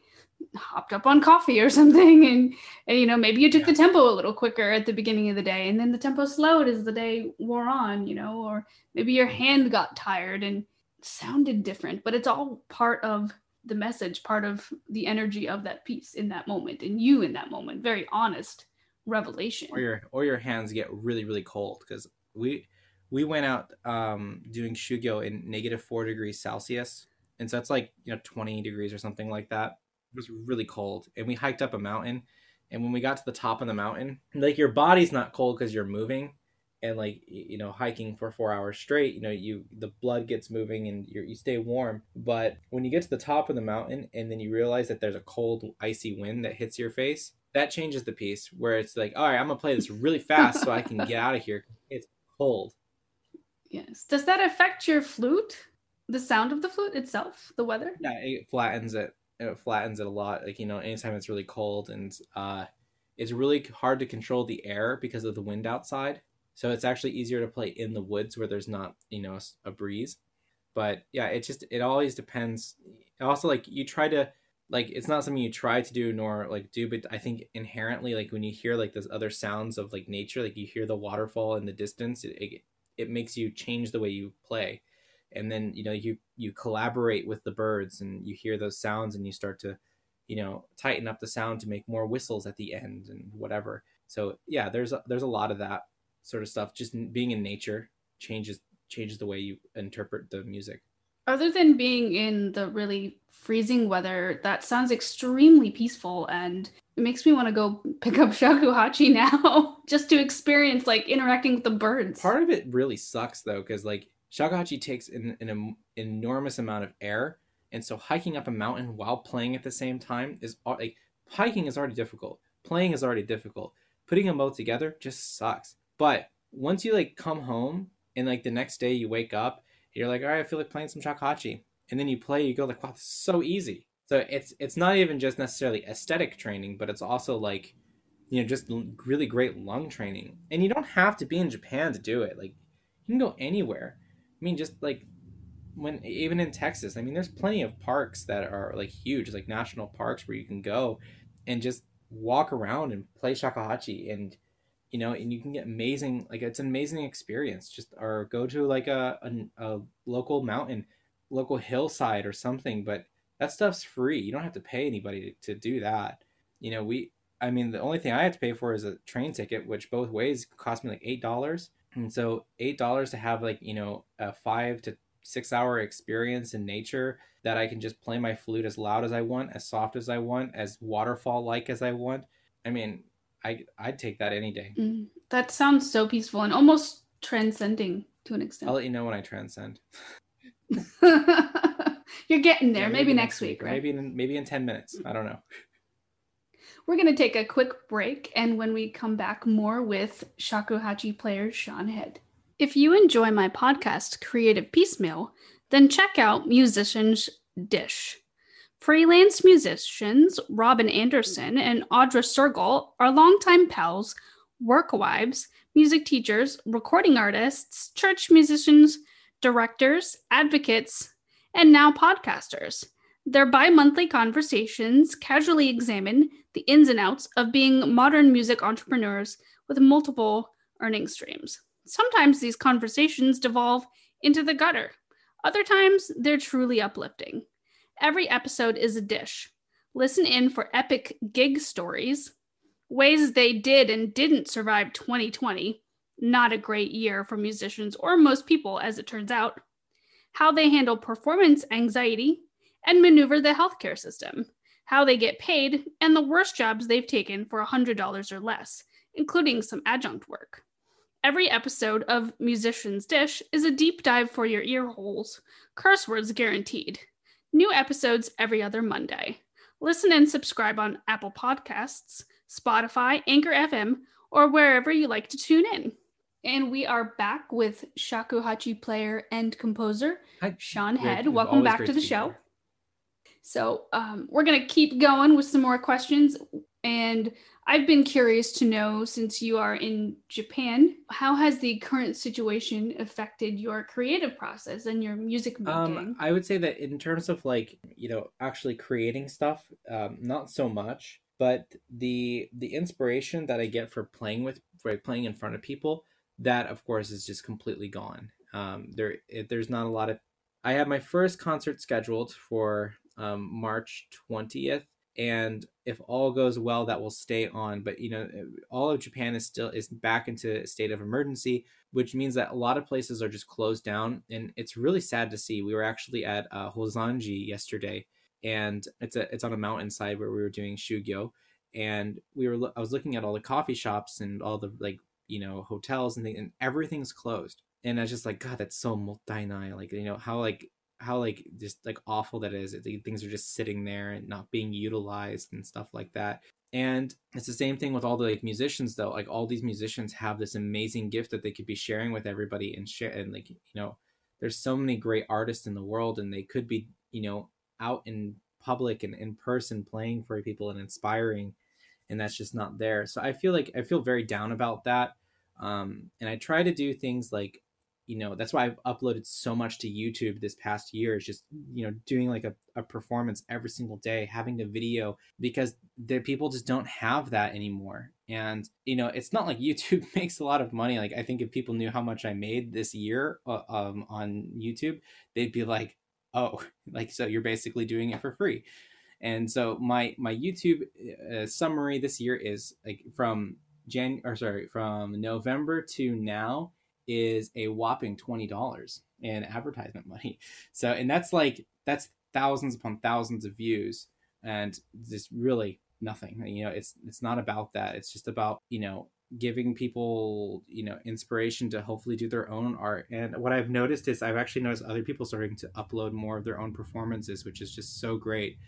hopped up on coffee or something and, and you know maybe you took yeah. the tempo a little quicker at the beginning of the day and then the tempo slowed as the day wore on you know or maybe your hand got tired and sounded different but it's all part of the message part of the energy of that piece in that moment and you in that moment very honest revelation or your or your hands get really really cold because we we went out um, doing shugyo in negative four degrees Celsius, and so it's like you know twenty degrees or something like that. It was really cold, and we hiked up a mountain. And when we got to the top of the mountain, like your body's not cold because you're moving, and like you know hiking for four hours straight, you know you the blood gets moving and you you stay warm. But when you get to the top of the mountain and then you realize that there's a cold icy wind that hits your face, that changes the piece where it's like, all right, I'm gonna play this really fast so I can get out of here. It's cold Yes. Does that affect your flute? The sound of the flute itself? The weather? Yeah, it flattens it. It flattens it a lot. Like, you know, anytime it's really cold and uh it's really hard to control the air because of the wind outside. So it's actually easier to play in the woods where there's not, you know, a breeze. But yeah, it just it always depends. Also like you try to like it's not something you try to do nor like do but i think inherently like when you hear like those other sounds of like nature like you hear the waterfall in the distance it, it, it makes you change the way you play and then you know you you collaborate with the birds and you hear those sounds and you start to you know tighten up the sound to make more whistles at the end and whatever. So yeah there's a, there's a lot of that sort of stuff. Just being in nature changes changes the way you interpret the music. Other than being in the really freezing weather that sounds extremely peaceful and it makes me want to go pick up shakuhachi now just to experience like interacting with the birds. Part of it really sucks though, because like shakuhachi takes an, an enormous amount of air, and so hiking up a mountain while playing at the same time is like hiking is already difficult. Playing is already difficult. Putting them both together just sucks. But once you like come home and like the next day you wake up, you're like, all right, I feel like playing some shakuhachi, and then you play, you go like, wow, this is so easy so it's it's not even just necessarily aesthetic training, but it's also like you know just really great lung training. And you don't have to be in Japan to do it. Like you can go anywhere. I mean, just like when even in Texas, I mean, there's plenty of parks that are like huge, like national parks where you can go and just walk around and play shakuhachi and you know and you can get amazing like it's an amazing experience just or go to like a, a, a local mountain local hillside or something but that stuff's free. You don't have to pay anybody to, to do that. You know, we I mean, the only thing I have to pay for is a train ticket, which both ways cost me like eight dollars. And so eight dollars to have like you know a five to six hour experience in nature that I can just play my flute as loud as I want, as soft as I want, as waterfall like as I want. I mean, I I'd take that any day. Mm, that sounds so peaceful and almost transcending to an extent. I'll let you know when I transcend. You're getting there. Yeah, maybe, maybe, next week, week, right? Maybe in maybe in 10 minutes. I don't know. We're going to take a quick break and when we come back more with shakuhachi player Shawn Head. If you enjoy my podcast Creative Peacemeal, then check out Musicians Dish. Freelance musicians Robin Anderson and Audra Sergel are longtime pals, work wives, music teachers, recording artists, church musicians, directors, advocates, and now podcasters. Their bi monthly conversations casually examine the ins and outs of being modern music entrepreneurs with multiple earning streams. Sometimes these conversations devolve into the gutter, Other times, they're truly uplifting. Every episode is a dish. Listen in for epic gig stories, ways they did and didn't survive 2020, not a great year for musicians or most people, as it turns out, how they handle performance anxiety and maneuver the healthcare system, how they get paid, and the worst jobs they've taken for $100 or less, including some adjunct work. Every episode of Musician's Dish is a deep dive for your ear holes, curse words guaranteed. New episodes every other Monday. Listen and subscribe on Apple Podcasts, Spotify, Anchor FM, or wherever you like to tune in. And we are back with shakuhachi player and composer Hi. Shawn Head. Welcome back to the show. here. So um, we're gonna keep going with some more questions, and I've been curious to know since you are in Japan, how has the current situation affected your creative process and your music making? Um, I would say that in terms of like you know actually creating stuff, um, not so much. But the the inspiration that I get for playing with, for playing in front of people, that of course is just completely gone. Um, there, it, there's not a lot of. I have my first concert scheduled for um, March twentieth, and if all goes well, that will stay on. But you know, all of Japan is still is back into a state of emergency, which means that a lot of places are just closed down, and it's really sad to see. We were actually at uh, Hozanji yesterday, and it's a it's on a mountainside where we were doing shugyo, and we were I was looking at all the coffee shops and all the like you know hotels and things, and everything's closed. And I was just like, God, that's so mottainai. Like you know how like how like just like awful that is. Things are just sitting there and not being utilized and stuff like that. And it's the same thing with all the like musicians though. Like all these musicians have this amazing gift that they could be sharing with everybody and share and like you know there's so many great artists in the world and they could be you know out in public and in person playing for people and inspiring and that's just not there so i feel like i feel very down about that um and i try to do things like you know that's why i've uploaded so much to youtube this past year is just you know doing like a, a performance every single day having a video because the people just don't have that anymore. And you know it's not like youtube makes a lot of money. Like i think if people knew how much i made this year uh, um, on youtube they'd be like oh like so you're basically doing it for free. And so my my youtube uh, summary this year is like from jan or sorry from november to now is a whopping $20 in advertisement money. So and that's like that's thousands upon thousands of views and just really nothing. You know it's it's not about that. It's just about you know giving people you know inspiration to hopefully do their own art. And what i've noticed is i've actually noticed other people starting to upload more of their own performances which is just so great.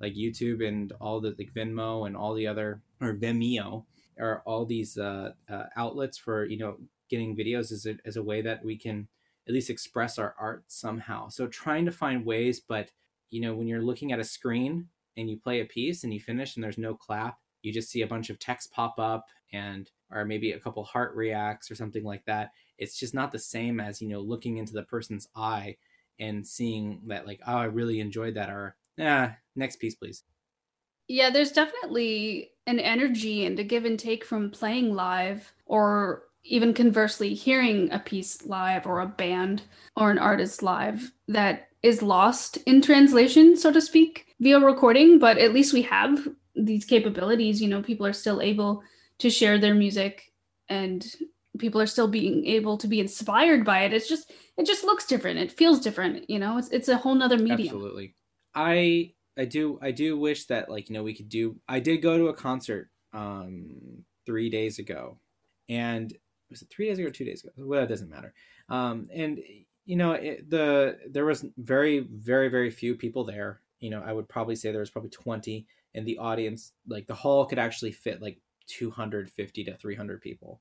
Like youtube and all the like venmo and all the other or vimeo are all these uh, uh, outlets for you know getting videos as a, as a way that we can at least express our art somehow. So trying to find ways but you know when you're looking at a screen and you play a piece and you finish and there's no clap you just see a bunch of text pop up and or maybe a couple heart reacts or something like that it's just not the same as you know looking into the person's eye and seeing that like oh i really enjoyed that or yeah next piece please. Yeah, there's definitely an energy and a give and take from playing live or even conversely hearing a piece live or a band or an artist live that is lost in translation, so to speak, via recording. But at least we have these capabilities. You know, people are still able to share their music and people are still being able to be inspired by it. It's just, it just looks different. It feels different. You know, it's, it's a whole nother medium. Absolutely. I I do I do wish that like you know we could do I did go to a concert um three days ago and was it three days ago or two days ago? Well it doesn't matter. Um and you know it, the there was very very very few people there. You know I would probably say there was probably 20 and the audience. Like the hall could actually fit like 250 to 300 people.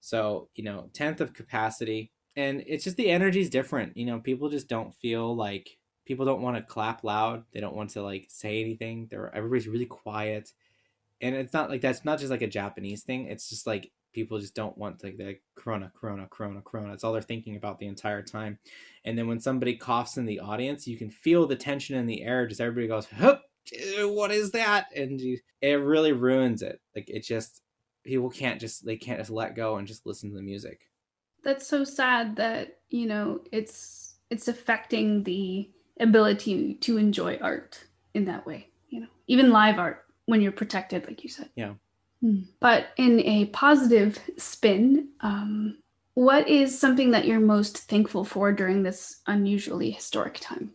So you know tenth of capacity. And it's just the energy is different. You know people just don't feel like people don't want to clap loud. They don't want to like say anything. They're everybody's really quiet. And it's not like that's not just like a japanese thing. It's just like people just don't want like the corona corona corona corona. It's all they're thinking about the entire time. And then when somebody coughs in the audience you can feel the tension in the air. Just everybody goes Hup, what is that? And you, it really ruins it. Like it just people can't just they can't just let go and just listen to the music. That's so sad that you know it's it's affecting the ability to enjoy art in that way, you know, even live art when you're protected, like you said. Yeah. Hmm. But in a positive spin, um, what is something that you're most thankful for during this unusually historic time?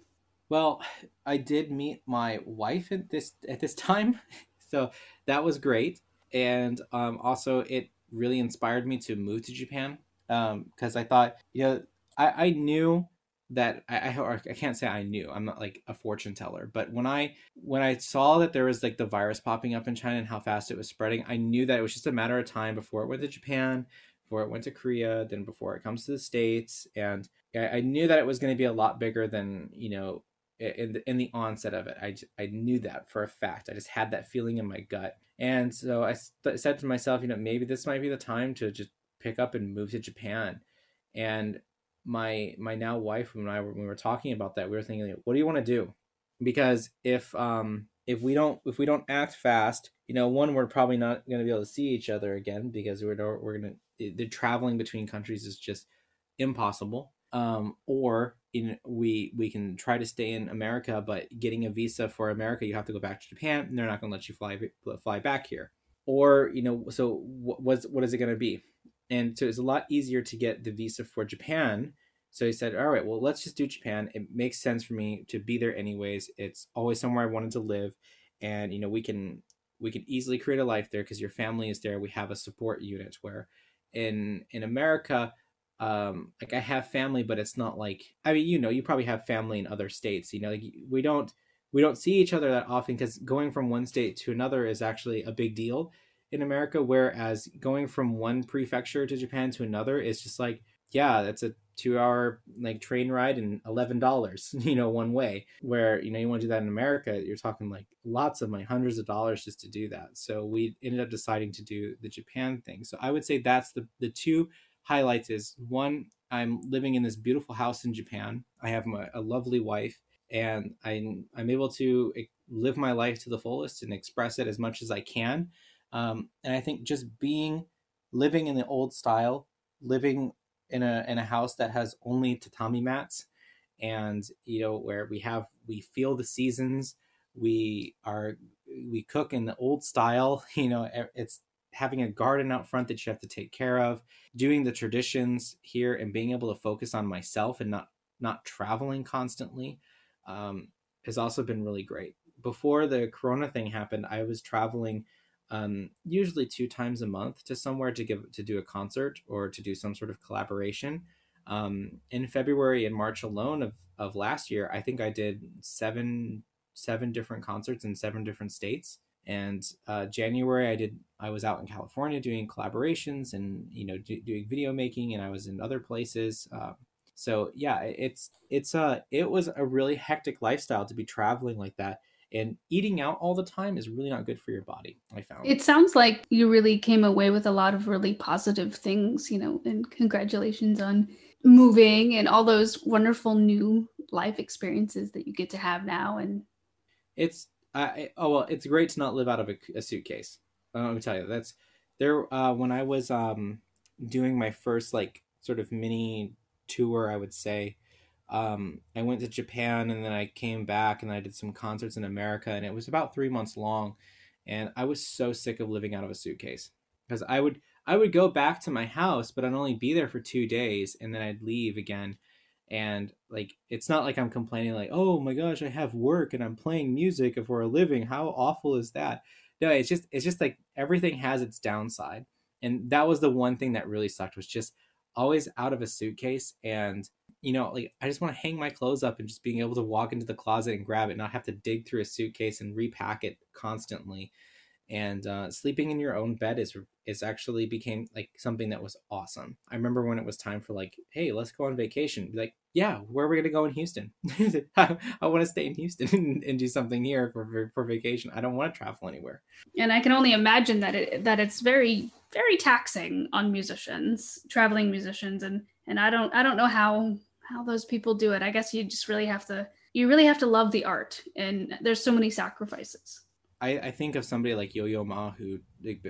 Well, I did meet my wife at this at this time, so that was great, and um, also it really inspired me to move to Japan because um, I thought, you know, I, I knew that I, I I can't say I knew. I'm not like a fortune teller, but when I when I saw that there was like the virus popping up in China and how fast it was spreading, I knew that it was just a matter of time before it went to Japan, before it went to Korea, then before it comes to the states, and I, I knew that it was going to be a lot bigger than you know in the, in the onset of it. I I knew that for a fact. I just had that feeling in my gut, and so I st- said to myself, you know, maybe this might be the time to just pick up and move to Japan, and my my now wife and I when we were talking about that, we were thinking, what do you want to do? Because if um if we don't if we don't act fast, you know, one we're probably not going to be able to see each other again because we're we're going to the traveling between countries is just impossible. Um, or in we we can try to stay in America, but getting a visa for America, you have to go back to Japan, and they're not going to let you fly fly back here. Or you know, so what what's, what is it going to be? And so it's a lot easier to get the visa for Japan. So he said, all right, well, let's just do Japan. It makes sense for me to be there anyways. It's always somewhere I wanted to live. And, you know, we can, we can easily create a life there because your family is there. We have a support unit where in, in America, um, like I have family, but it's not like, I mean, you know, you probably have family in other states, you know, like we don't, we don't see each other that often because going from one state to another is actually a big deal in America, whereas going from one prefecture to Japan to another is just like, yeah, that's a two hour like train ride and eleven dollars, you know, one way. Where, you know, you want to do that in America, you're talking like lots of money, hundreds of dollars just to do that. So we ended up deciding to do the Japan thing. So I would say that's the the two highlights is one, I'm living in this beautiful house in Japan. I have my, a lovely wife and I'm I'm able to eh, live my life to the fullest and express it as much as I can um, and I think just being living in the old style, living in a in a house that has only tatami mats, and you know where we have we feel the seasons, we are we cook in the old style. You know, it's having a garden out front that you have to take care of, doing the traditions here, and being able to focus on myself and not not traveling constantly um, has also been really great. Before the Corona thing happened, I was traveling um, usually two times a month to somewhere to give to do a concert or to do some sort of collaboration. Um, in February and March alone of, of last year, I think I did seven seven different concerts in seven different states. And uh, January, I did I was out in California doing collaborations and you know do, doing video making, and I was in other places. Uh, so yeah, it's it's uh it was a really hectic lifestyle to be traveling like that and eating out all the time is really not good for your body i found. It sounds like you really came away with a lot of really positive things you know and congratulations on moving and all those wonderful new life experiences that you get to have now and it's I, oh well it's great to not live out of a, a suitcase. Let me tell you that's there uh, when i was um doing my first like sort of mini tour i would say um, I went to Japan and then I came back and I did some concerts in America and it was about three months long, and I was so sick of living out of a suitcase because I would I would go back to my house, but I'd only be there for two days and then I'd leave again. And like, it's not like I'm complaining, like, oh my gosh, I have work and I'm playing music for a living. How awful is that? No, it's just, it's just like everything has its downside. And that was the one thing that really sucked was just always out of a suitcase and you know, like I just want to hang my clothes up and just being able to walk into the closet and grab it, not have to dig through a suitcase and repack it constantly. And uh, sleeping in your own bed is is actually became like something that was awesome. I remember when it was time for like, hey, let's go on vacation. Be like, yeah, where are we gonna go in Houston? I, I want to stay in Houston and, and, do something here for for vacation. I don't want to travel anywhere. And I can only imagine that it that it's very very taxing on musicians, traveling musicians, and and I don't I don't know how how those people do it. I guess you just really have to you really have to love the art, and there's so many sacrifices. I, I think of somebody like Yo Yo Ma who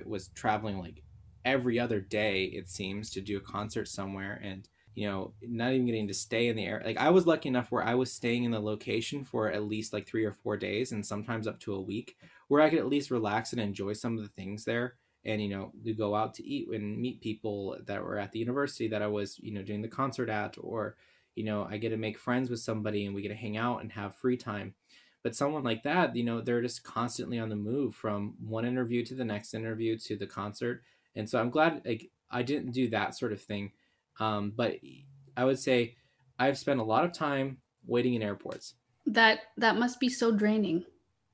was traveling like every other day it seems to do a concert somewhere and you know, not even getting to stay in the air. Like I was lucky enough where I was staying in the location for at least like three or four days and sometimes up to a week where I could at least relax and enjoy some of the things there. And, you know, to go out to eat and meet people that were at the university that I was, you know, doing the concert at, or, you know, I get to make friends with somebody and we get to hang out and have free time. But someone like that, you know, they're just constantly on the move from one interview to the next interview to the concert. And so I'm glad like I didn't do that sort of thing um, but I would say I've spent a lot of time waiting in airports. That that must be so draining.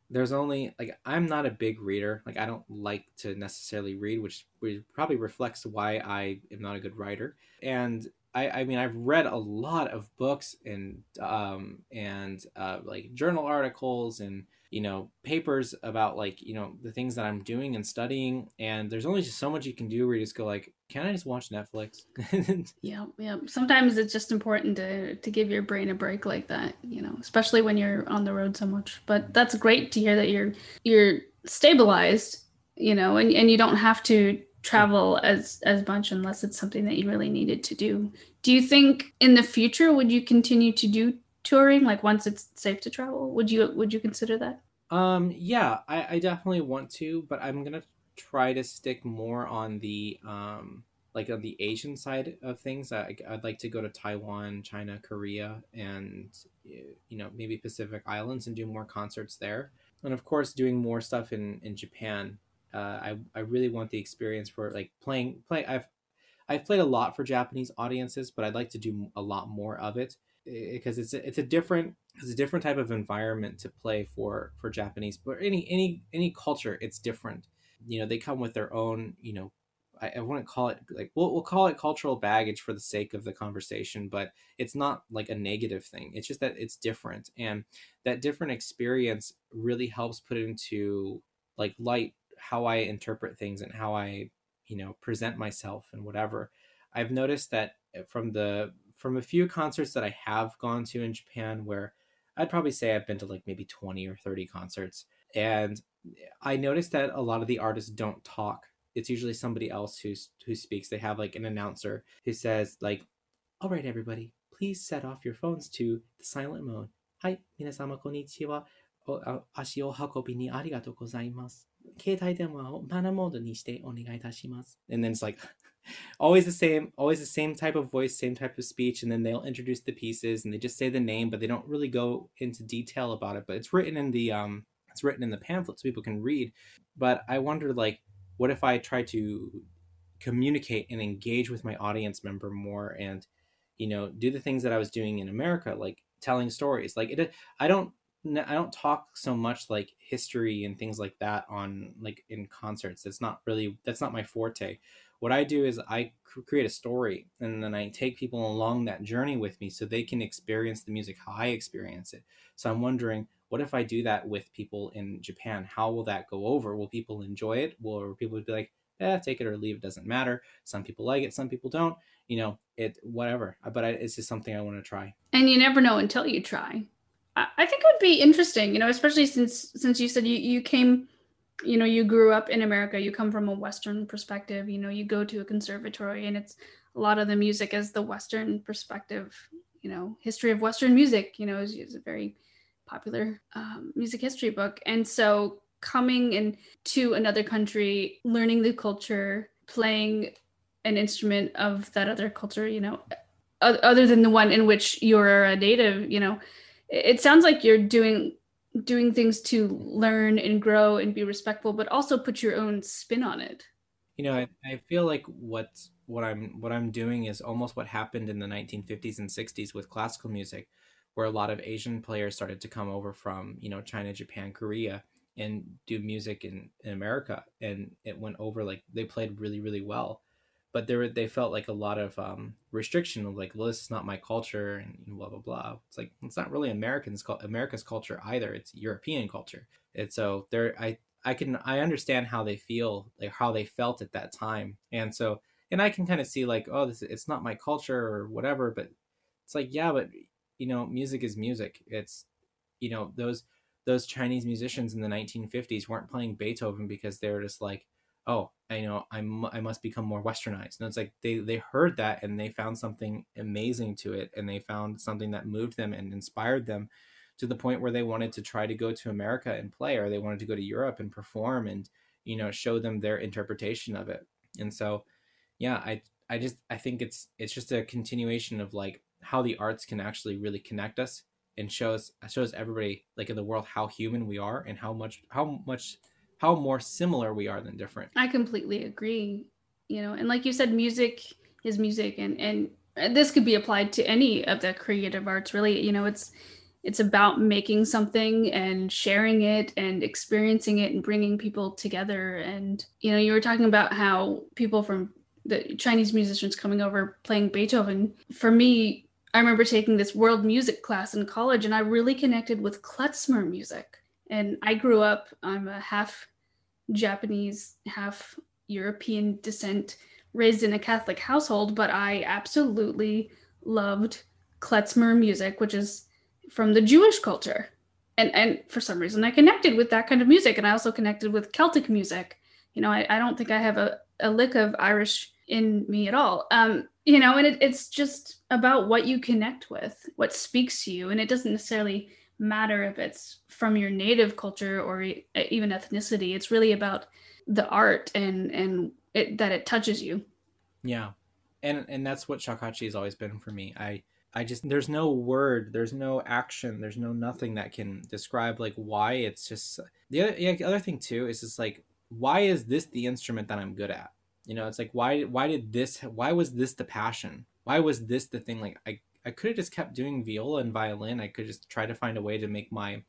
There's only like I'm not a big reader. Like I don't like to necessarily read, which probably reflects why I am not a good writer. And I, I mean I've read a lot of books and um, and uh, like journal articles and you know papers about like you know the things that i'm doing and studying. And there's only just so much you can do where you just go like can i just watch netflix? Yeah yeah sometimes it's just important to to give your brain a break like that you know especially when you're on the road so much. But that's great to hear that you're you're stabilized you know and, and you don't have to travel as as much unless it's something that you really needed to do. Do you think in the future would you continue to do touring? Like once it's safe to travel would you would you consider that? Um yeah i, I definitely want to but i'm gonna try to stick more on the um like on the asian side of things. I, i'd like to go to taiwan china korea and you know maybe pacific islands and do more concerts there. And of course doing more stuff in in japan uh, I, I really want the experience for like playing play i've i've played a lot for japanese audiences but i'd like to do a lot more of it because it's a, it's a different it's a different type of environment to play for for Japanese but any any any culture it's different. You know they come with their own you know I, I wouldn't call it like we'll, we'll call it cultural baggage for the sake of the conversation but it's not like a negative thing. It's just that it's different and that different experience really helps put into like light how I interpret things and how I you know present myself and whatever I've noticed that from the from a few concerts that I have gone to in Japan where I'd probably say I've been to like maybe 20 or 30 concerts. And I noticed that a lot of the artists don't talk. It's usually somebody else who's who speaks. They have like an announcer who says like, "All right, everybody, please set off your phones to the silent mode." Hi, 皆様こんにちは。足を運びにありがとうございます。 携帯電話をマナモードにしてお願いいたします。And then it's like always the same always the same type of voice same type of speech and then they'll introduce the pieces and they just say the name but they don't really go into detail about it but it's written in the um it's written in the pamphlet so people can read but i wonder like what if i try to communicate and engage with my audience member more and you know do the things that i was doing in america like telling stories like it i don't I don't talk so much like history and things like that on like in concerts. That's not really that's not my forte what I do is I create a story and then I take people along that journey with me so they can experience the music how I experience it. So I'm wondering, what if I do that with people in Japan? How will that go over? Will people enjoy it? Will people be like, eh, take it or leave? It doesn't matter. Some people like it, some people don't. You know, it whatever. But I, it's just something I want to try. And you never know until you try. I, think it would be interesting, you know, especially since since you said you you came you know you grew up in america you come from a western perspective you know you go to a conservatory and it's a lot of the music is the western perspective you know history of western music you know is, is a very popular um, music history book. And so coming into another country learning the culture playing an instrument of that other culture you know other than the one in which you're a native you know it sounds like you're doing doing things to learn and grow and be respectful, but also put your own spin on it. You know, I, I feel like what what I'm what I'm doing is almost what happened in the 1950s and 60s with classical music, where a lot of Asian players started to come over from you know China, Japan, Korea, and do music in in America, and it went over like they played really really well but there they felt like a lot of um, restriction of like, well, this is not my culture and blah blah blah. It's like it's not really Americans America's culture either. It's European culture. And so there, I I can I understand how they feel, like how they felt at that time, and so and I can kind of see like, oh, this it's not my culture or whatever, but it's like yeah, but you know, music is music. It's you know those those Chinese musicians in the 1950s weren't playing Beethoven because they were just like oh i know i'm i must become more westernized. And it's like they they heard that and they found something amazing to it and they found something that moved them and inspired them to the point where they wanted to try to go to america and play or they wanted to go to europe and perform and you know show them their interpretation of it. And so yeah i i just i think it's it's just a continuation of like how the arts can actually really connect us and shows shows everybody like in the world how human we are and how much how much how more similar we are than different. I completely agree. You know, and like you said, music is music, and and this could be applied to any of the creative arts. Really, you know, it's it's about making something and sharing it and experiencing it and bringing people together. And you know, you were talking about how people from the Chinese musicians coming over playing Beethoven. For me, I remember taking this world music class in college and I really connected with klezmer music. And I grew up, I'm a half Japanese, half European descent, raised in a Catholic household, but I absolutely loved klezmer music, which is from the Jewish culture. And, and for some reason, I connected with that kind of music. And I also connected with Celtic music. You know, I, I don't think I have a, a lick of Irish in me at all. Um, you know, and it, it's just about what you connect with, what speaks to you. And it doesn't necessarily matter if it's from your native culture or even ethnicity. It's really about the art and, and it, that it touches you. Yeah. And, and that's what shakuhachi has always been for me. I, I just, there's no word, there's no action, there's no nothing that can describe like why it's just the other, yeah, the other thing too is just like, why is this the instrument that I'm good at? You know, it's like why why did this why was this the passion? Why was this the thing? Like I I could have just kept doing viola and violin. I could just try to find a way to make my,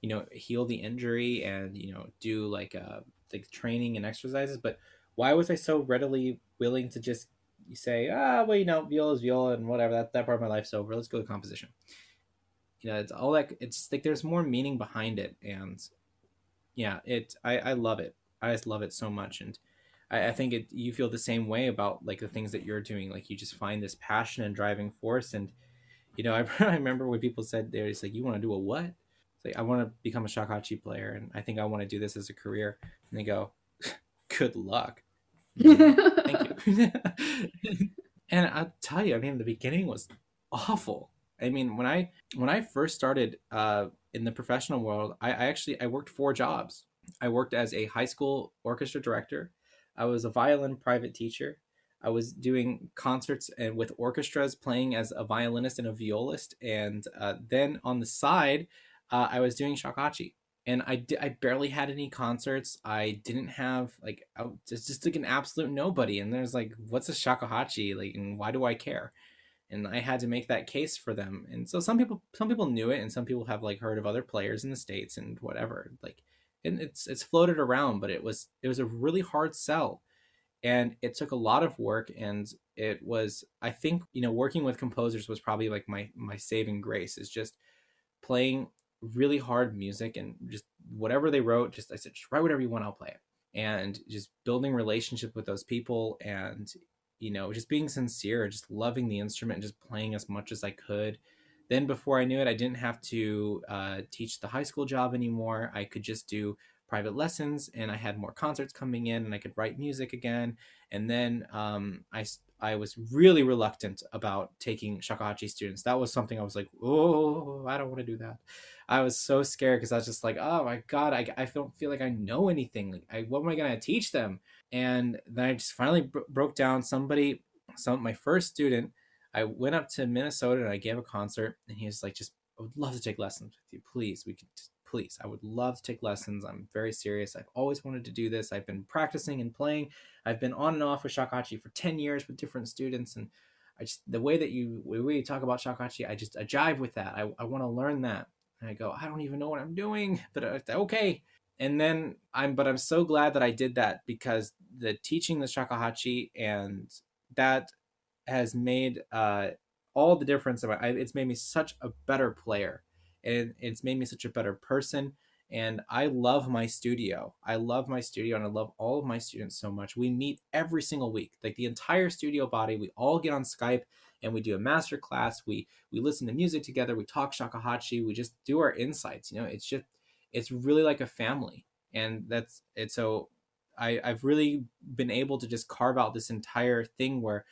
you know, heal the injury and you know do like uh like training and exercises. But why was I so readily willing to just say ah well you know viola is viola and whatever that that part of my life's over. Let's go to composition. You know, it's all that. It's like there's more meaning behind it, and yeah, it I I love it. I just love it so much, and I, I think it, you feel the same way about like the things that you're doing. Like you just find this passion and driving force. And you know, I, I remember when people said there, it's like, you want to do a what? It's like I want to become a shakuhachi player, and I think I want to do this as a career. And they go, good luck. Thank you. and I'll tell you, I mean, the beginning was awful. I mean, when I when I first started uh, in the professional world, I, I, actually I worked four jobs. I worked as a high school orchestra director. I was a violin private teacher. I was doing concerts and with orchestras, playing as a violinist and a violist, and uh, then on the side, uh, I was doing shakuhachi. And I, di- I barely had any concerts. I didn't have like I was just like an absolute nobody. And there's like, what's a shakuhachi? Like, and why do I care? And I had to make that case for them. And so some people some people knew it, and some people have like heard of other players in the states and whatever. Like and it's it's floated around, but it was it was a really hard sell, and it took a lot of work. And it was I think you know working with composers was probably like my my saving grace is just playing really hard music and just whatever they wrote. Just I said just write whatever you want, I'll play it, and just building relationship with those people and you know just being sincere, just loving the instrument, and just playing as much as I could then before I knew it, I didn't have to uh, teach the high school job anymore. I could just do private lessons, and I had more concerts coming in, and I could write music again. And then um, I I was really reluctant about taking shakuhachi students. That was something I was like, oh, I don't want to do that. I was so scared because I was just like, oh my god, I, I don't feel like I know anything. I, what am I gonna teach them? And then I just finally bro- broke down. Somebody, some my first student I went up to Minnesota and I gave a concert, and he was like, "Just, I would love to take lessons with you, please. We could, please. I would love to take lessons. I'm very serious. I've always wanted to do this. I've been practicing and playing. I've been on and off with shakuhachi for ten years with different students, and I just the way that you you talk about shakuhachi, I just I jive with that. I I want to learn that." And I go, "I don't even know what I'm doing, but uh, okay." and then I'm but I'm so glad that I did that because the teaching the shakuhachi and that has made uh, all the difference. About it's made me such a better player, and it's made me such a better person. And I love my studio. I love my studio, and I love all of my students so much. We meet every single week, like the entire studio body. We all get on Skype and we do a master class. We we listen to music together. We talk shakuhachi. We just do our insights. You know, it's just it's really like a family, and that's it's so I, I've really been able to just carve out this entire thing where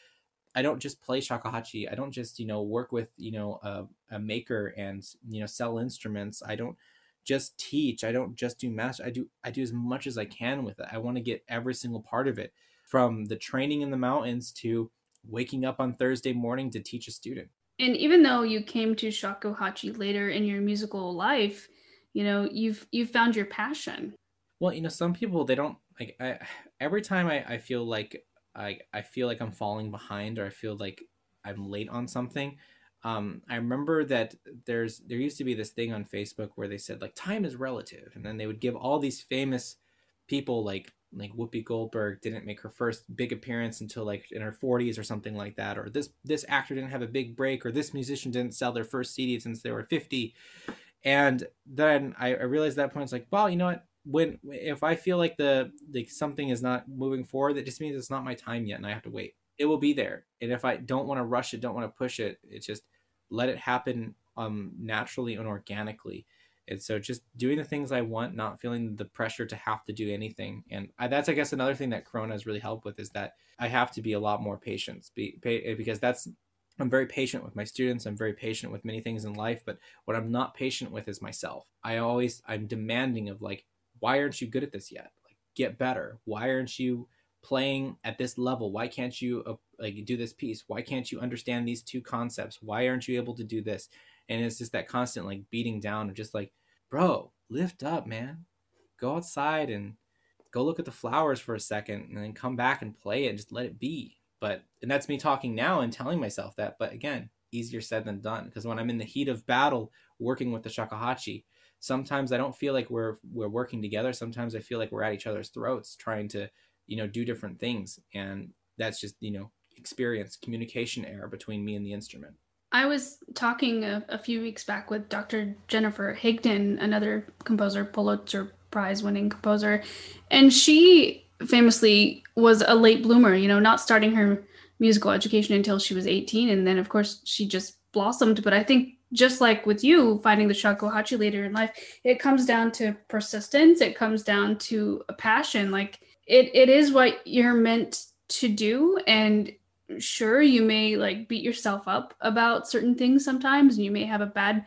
I don't just play shakuhachi. I don't just, you know, work with, you know, a, a maker and, you know, sell instruments. I don't just teach. I don't just do master. I do I do as much as I can with it. I want to get every single part of it from the training in the mountains to waking up on Thursday morning to teach a student. And even though you came to shakuhachi later in your musical life, you know, you've you've found your passion. Well, you know, some people they don't like I every time I, I feel like I I feel like I'm falling behind or I feel like I'm late on something. Um, I remember that there's there used to be this thing on Facebook where they said like time is relative, and then they would give all these famous people like like Whoopi Goldberg didn't make her first big appearance until like in her 40s or something like that, or this this actor didn't have a big break, or this musician didn't sell their first CD since they were 50. And then I, I realized at that point it's like, well, you know what? When if I feel like the like something is not moving forward, that just means it's not my time yet, and I have to wait. It will be there, and if I don't want to rush it, don't want to push it, it's just let it happen um naturally and organically and so just doing the things I want, not feeling the pressure to have to do anything. And I, that's, I guess, another thing that Corona has really helped with is that I have to be a lot more patient be, pay, because that's, I'm very patient with my students. I'm very patient with many things in life, but what I'm not patient with is myself. I always, I'm demanding of like, why aren't you good at this yet? Like, get better. Why aren't you playing at this level? Why can't you uh, like do this piece? Why can't you understand these two concepts? Why aren't you able to do this? and it's just that constant like beating down of just like bro lift up man go outside and go look at the flowers for a second and then come back and play it and just let it be but and that's me talking now and telling myself that but again easier said than done because when i'm in the heat of battle working with the shakuhachi sometimes i don't feel like we're we're working together sometimes i feel like we're at each other's throats trying to you know do different things and that's just you know experience communication error between me and the instrument I was talking a, a, few weeks back with Dr. Jennifer Higdon, another composer, Pulitzer Prize winning composer, and she famously was a late bloomer, you know, not starting her musical education until she was 18. And then, of course, she just blossomed. But I think just like with you finding the shakuhachi later in life, it comes down to persistence, it comes down to a passion. Like it, it is what you're meant to do. And sure you may like beat yourself up about certain things sometimes and you may have a bad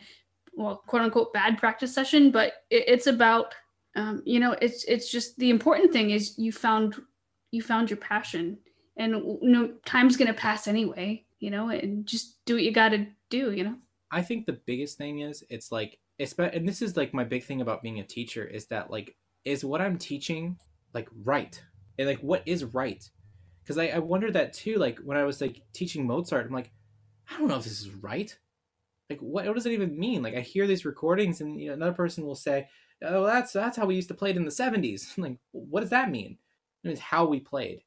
well quote unquote bad practice session but it, it's about um, you know it's it's just the important thing is you found you found your passion and you know time's gonna pass anyway you know and just do what you gotta do you know i think the biggest thing is it's like it's and this is like my big thing about being a teacher is that like is what i'm teaching like right and like what is right because I, I wondered that too. Like when I was like teaching Mozart, I'm like, I don't know if this is right. Like what, what does it even mean? Like I hear these recordings, and you know, another person will say, "Oh, that's that's how we used to play it in the '70s." I'm like, what does that mean? It means how we played.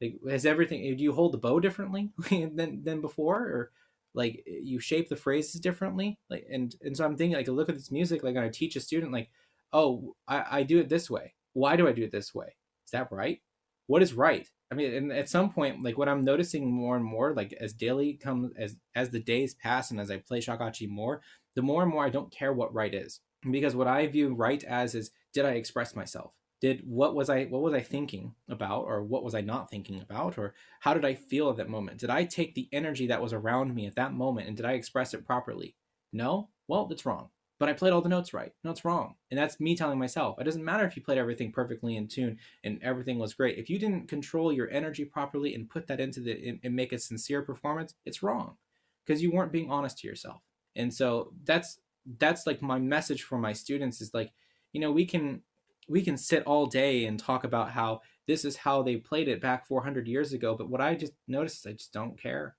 Like, has everything? Do you hold the bow differently than than before, or like you shape the phrases differently? Like, and and so I'm thinking, like, look at this music. Like, I teach a student, like, oh, I, I do it this way. Why do I do it this way? Is that right? What is right? I mean, and at some point, like what I'm noticing more and more, like as daily comes as as the days pass and as I play shakuhachi more, the more and more I don't care what right is because what I view right as is did I express myself? Did what was I what was I thinking about or what was I not thinking about or how did I feel at that moment? Did I take the energy that was around me at that moment and did I express it properly? No? Well, that's wrong but I played all the notes right. No, it's wrong. And that's me telling myself. It doesn't matter if you played everything perfectly in tune and everything was great. If you didn't control your energy properly and put that into the and make a sincere performance, it's wrong because you weren't being honest to yourself. And so that's that's like my message for my students is like, you know, we can we can sit all day and talk about how this is how they played it back 400 years ago, but what I just noticed is I just don't care.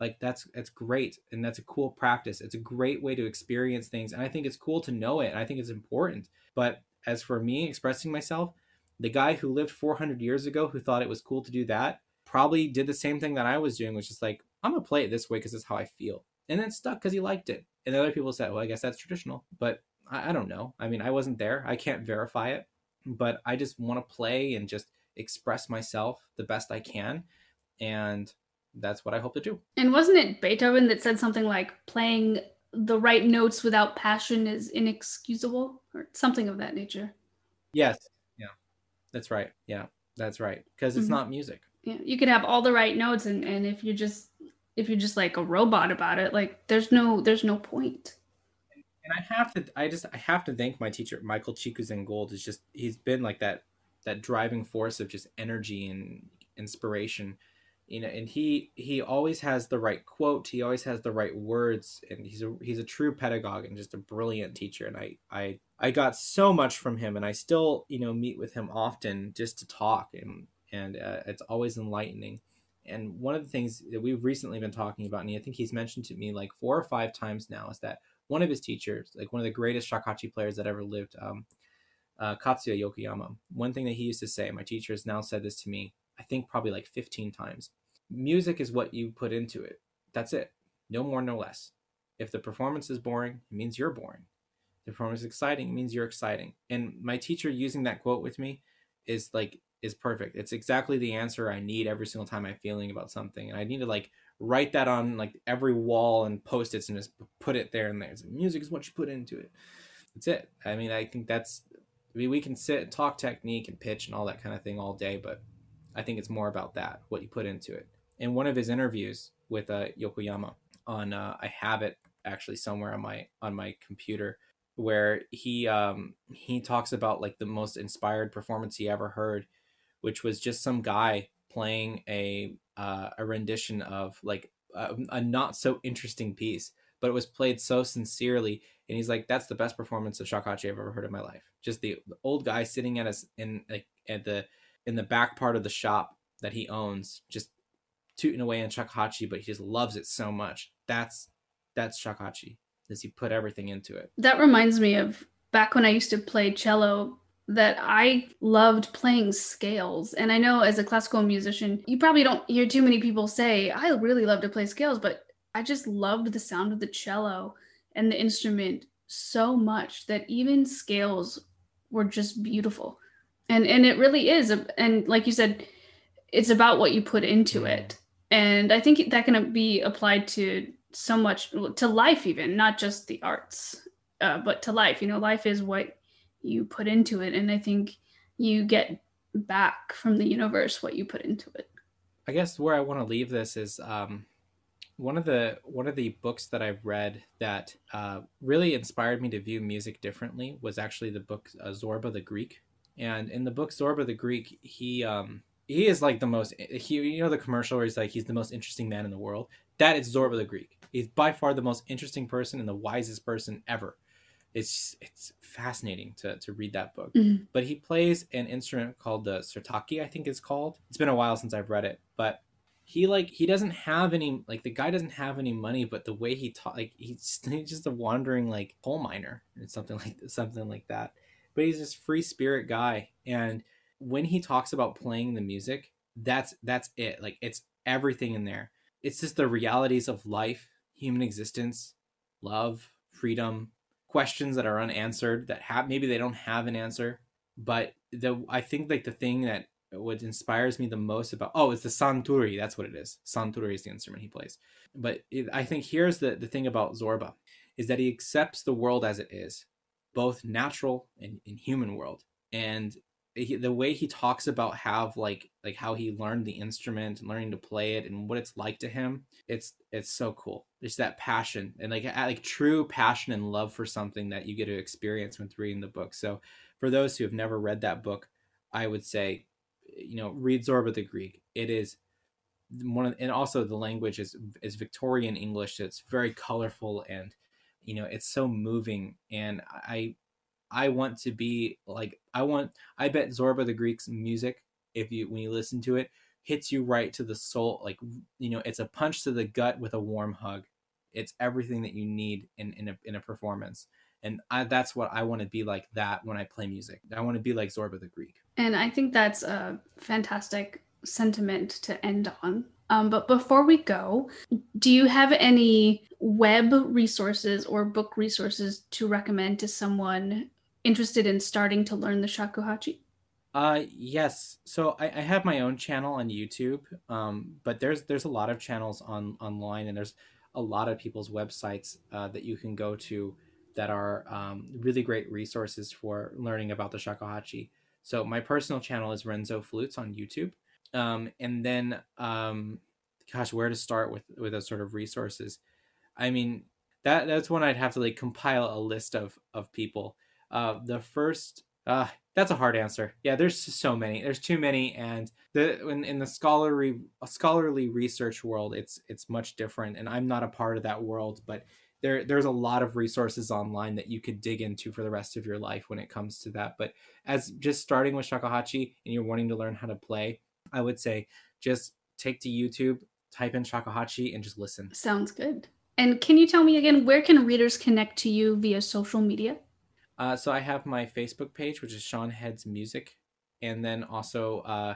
Like that's that's great and that's a cool practice. It's a great way to experience things and i think it's cool to know it and i think it's important. But as for me expressing myself the guy who lived 400 years ago who thought it was cool to do that probably did the same thing that i was doing which is like i'm gonna play it this way because it's how i feel and then stuck because he liked it. And other people said well i guess that's traditional but I, I don't know i mean i wasn't there i can't verify it but i just want to play and just express myself the best i can and that's what I hope to do. And wasn't it Beethoven that said something like playing the right notes without passion is inexcusable or something of that nature? Yes. Yeah. That's right. Yeah. That's right, because it's mm-hmm. not music. Yeah, you could have all the right notes, and and if you're just if you're just like a robot about it, like there's no there's no point. And I have to, I just I have to thank my teacher, Michael Chikuzen Gould. Is just he's been like that that driving force of just energy and inspiration you know and he he always has the right quote he always has the right words and he's a he's a true pedagogue and just a brilliant teacher and i i i got so much from him and i still you know meet with him often just to talk and and uh, it's always enlightening and one of the things that we've recently been talking about and i think he's mentioned to me like four or five times now is that one of his teachers like one of the greatest shakuhachi players that ever lived um, uh, katsuya yokoyama one thing that he used to say my teacher has now said this to me I think probably like 15 times. Music is what you put into it. That's it. No more, no less. If the performance is boring, it means you're boring. If the performance is exciting, it means you're exciting. And my teacher using that quote with me is like is perfect. It's exactly the answer I need every single time I'm feeling about something. And I need to like write that on like every wall and post its and just put it there and there. Music is what you put into it. That's it. I mean, I think that's I mean, we can sit and talk technique and pitch and all that kind of thing all day, but I think it's more about that, what you put into it. In one of his interviews with uh, Yokoyama on, uh, I have it actually somewhere on my on my computer, where he um, he talks about like the most inspired performance he ever heard, which was just some guy playing a uh, a rendition of like a, a not so interesting piece, but it was played so sincerely. And he's like, "That's the best performance of shakuhachi I've ever heard in my life." Just the, the old guy sitting at us in like at the in the back part of the shop that he owns, just tooting away on shakuhachi, but he just loves it so much. That's that's shakuhachi. Is he put everything into it? That reminds me of back when I used to play cello that I loved playing scales. And I know as a classical musician, you probably don't hear too many people say, I really love to play scales, but I just loved the sound of the cello and the instrument so much that even scales were just beautiful and and it really is and like you said it's about what you put into mm. it and i think that can be applied to so much to life even not just the arts uh, but to life you know life is what you put into it and i think you get back from the universe what you put into it i guess where i want to leave this is um, one of the one of the books that i've read that uh, really inspired me to view music differently was actually the book uh, zorba the greek and in the book Zorba the Greek, he um he is like the most he you know the commercial where he's like he's the most interesting man in the world. That is Zorba the Greek. He's by far the most interesting person and the wisest person ever. It's it's fascinating to to read that book. Mm-hmm. But he plays an instrument called the sirtaki, I think it's called. It's been a while since I've read it, but he like he doesn't have any like the guy doesn't have any money, but the way he talk like he's, he's just a wandering like coal miner and something like something like that but he's this free spirit guy and when he talks about playing the music that's that's it like it's everything in there it's just the realities of life human existence love freedom questions that are unanswered that have maybe they don't have an answer but the i think like the thing that what inspires me the most about oh it's the santuri. That's what it is. Santuri is the instrument he plays. But it, i think here's the the thing about zorba is that he accepts the world as it is both natural and, and human world. And he, the way he talks about how like like how he learned the instrument and learning to play it and what it's like to him it's it's so cool. It's that passion and like like true passion and love for something that you get to experience when reading the book. So for those who have never read that book i would say you know read zorba the greek. It is one of and also the language is is victorian english it's very colorful and you know it's so moving. And i i want to be like i want i bet zorba the greek's music if you when you listen to it hits you right to the soul like you know it's a punch to the gut with a warm hug. It's everything that you need in in a, in a performance. And I, that's what i want to be like that when i play music. I want to be like zorba the greek. And i think that's a fantastic sentiment to end on. Um, but before we go, do you have any web resources or book resources to recommend to someone interested in starting to learn the shakuhachi? Uh, yes. So I, I have my own channel on YouTube, um, but there's there's a lot of channels on online, and there's a lot of people's websites uh, that you can go to that are um, really great resources for learning about the shakuhachi. So my personal channel is Renzo Flutes on YouTube. Um, and then, um, gosh, where to start with with those sort of resources? I mean, that that's when I'd have to like compile a list of of people. Uh, the first, uh, that's a hard answer. Yeah, there's so many. There's too many, and the in, in the scholarly scholarly research world, it's it's much different. And I'm not a part of that world, but there there's a lot of resources online that you could dig into for the rest of your life when it comes to that. But as just starting with shakuhachi and you're wanting to learn how to play, I would say just take to YouTube, type in shakuhachi, and just listen. Sounds good. And can you tell me again where can readers connect to you via social media? Uh, so I have my Facebook page, which is Shawn Head's Music, and then also uh,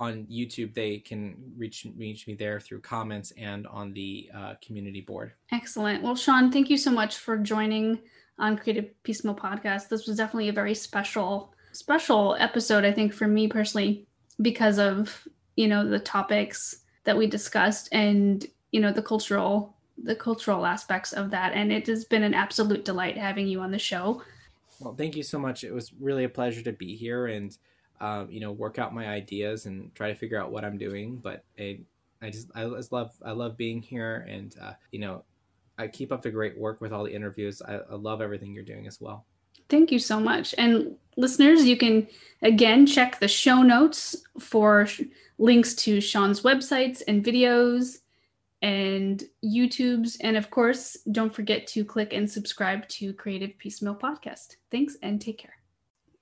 on YouTube they can reach reach me there through comments and on the uh, community board. Excellent. Well, Shawn, thank you so much for joining on Creative Peacemeal Podcast. This was definitely a very special special episode, I think, for me personally, because of you know the topics that we discussed and you know the cultural the cultural aspects of that. And it has been an absolute delight having you on the show. Well, thank you so much. It was really a pleasure to be here and um, you know work out my ideas and try to figure out what I'm doing. But I, I just I just love I love being here and uh, you know I keep up the great work with all the interviews. I, I love everything you're doing as well. Thank you so much. And listeners, you can again check the show notes for links to Shawn's websites and videos and YouTube's. And of course, don't forget to click and subscribe to Creative Peacemeal Podcast. Thanks and take care.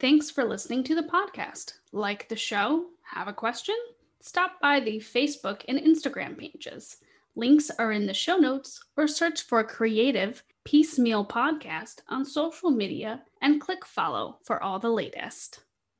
Thanks for listening to the podcast. Like the show? Have a question? Stop by the Facebook and Instagram pages. Links are in the show notes or search for Creative Peacemeal Podcast on social media and click follow for all the latest.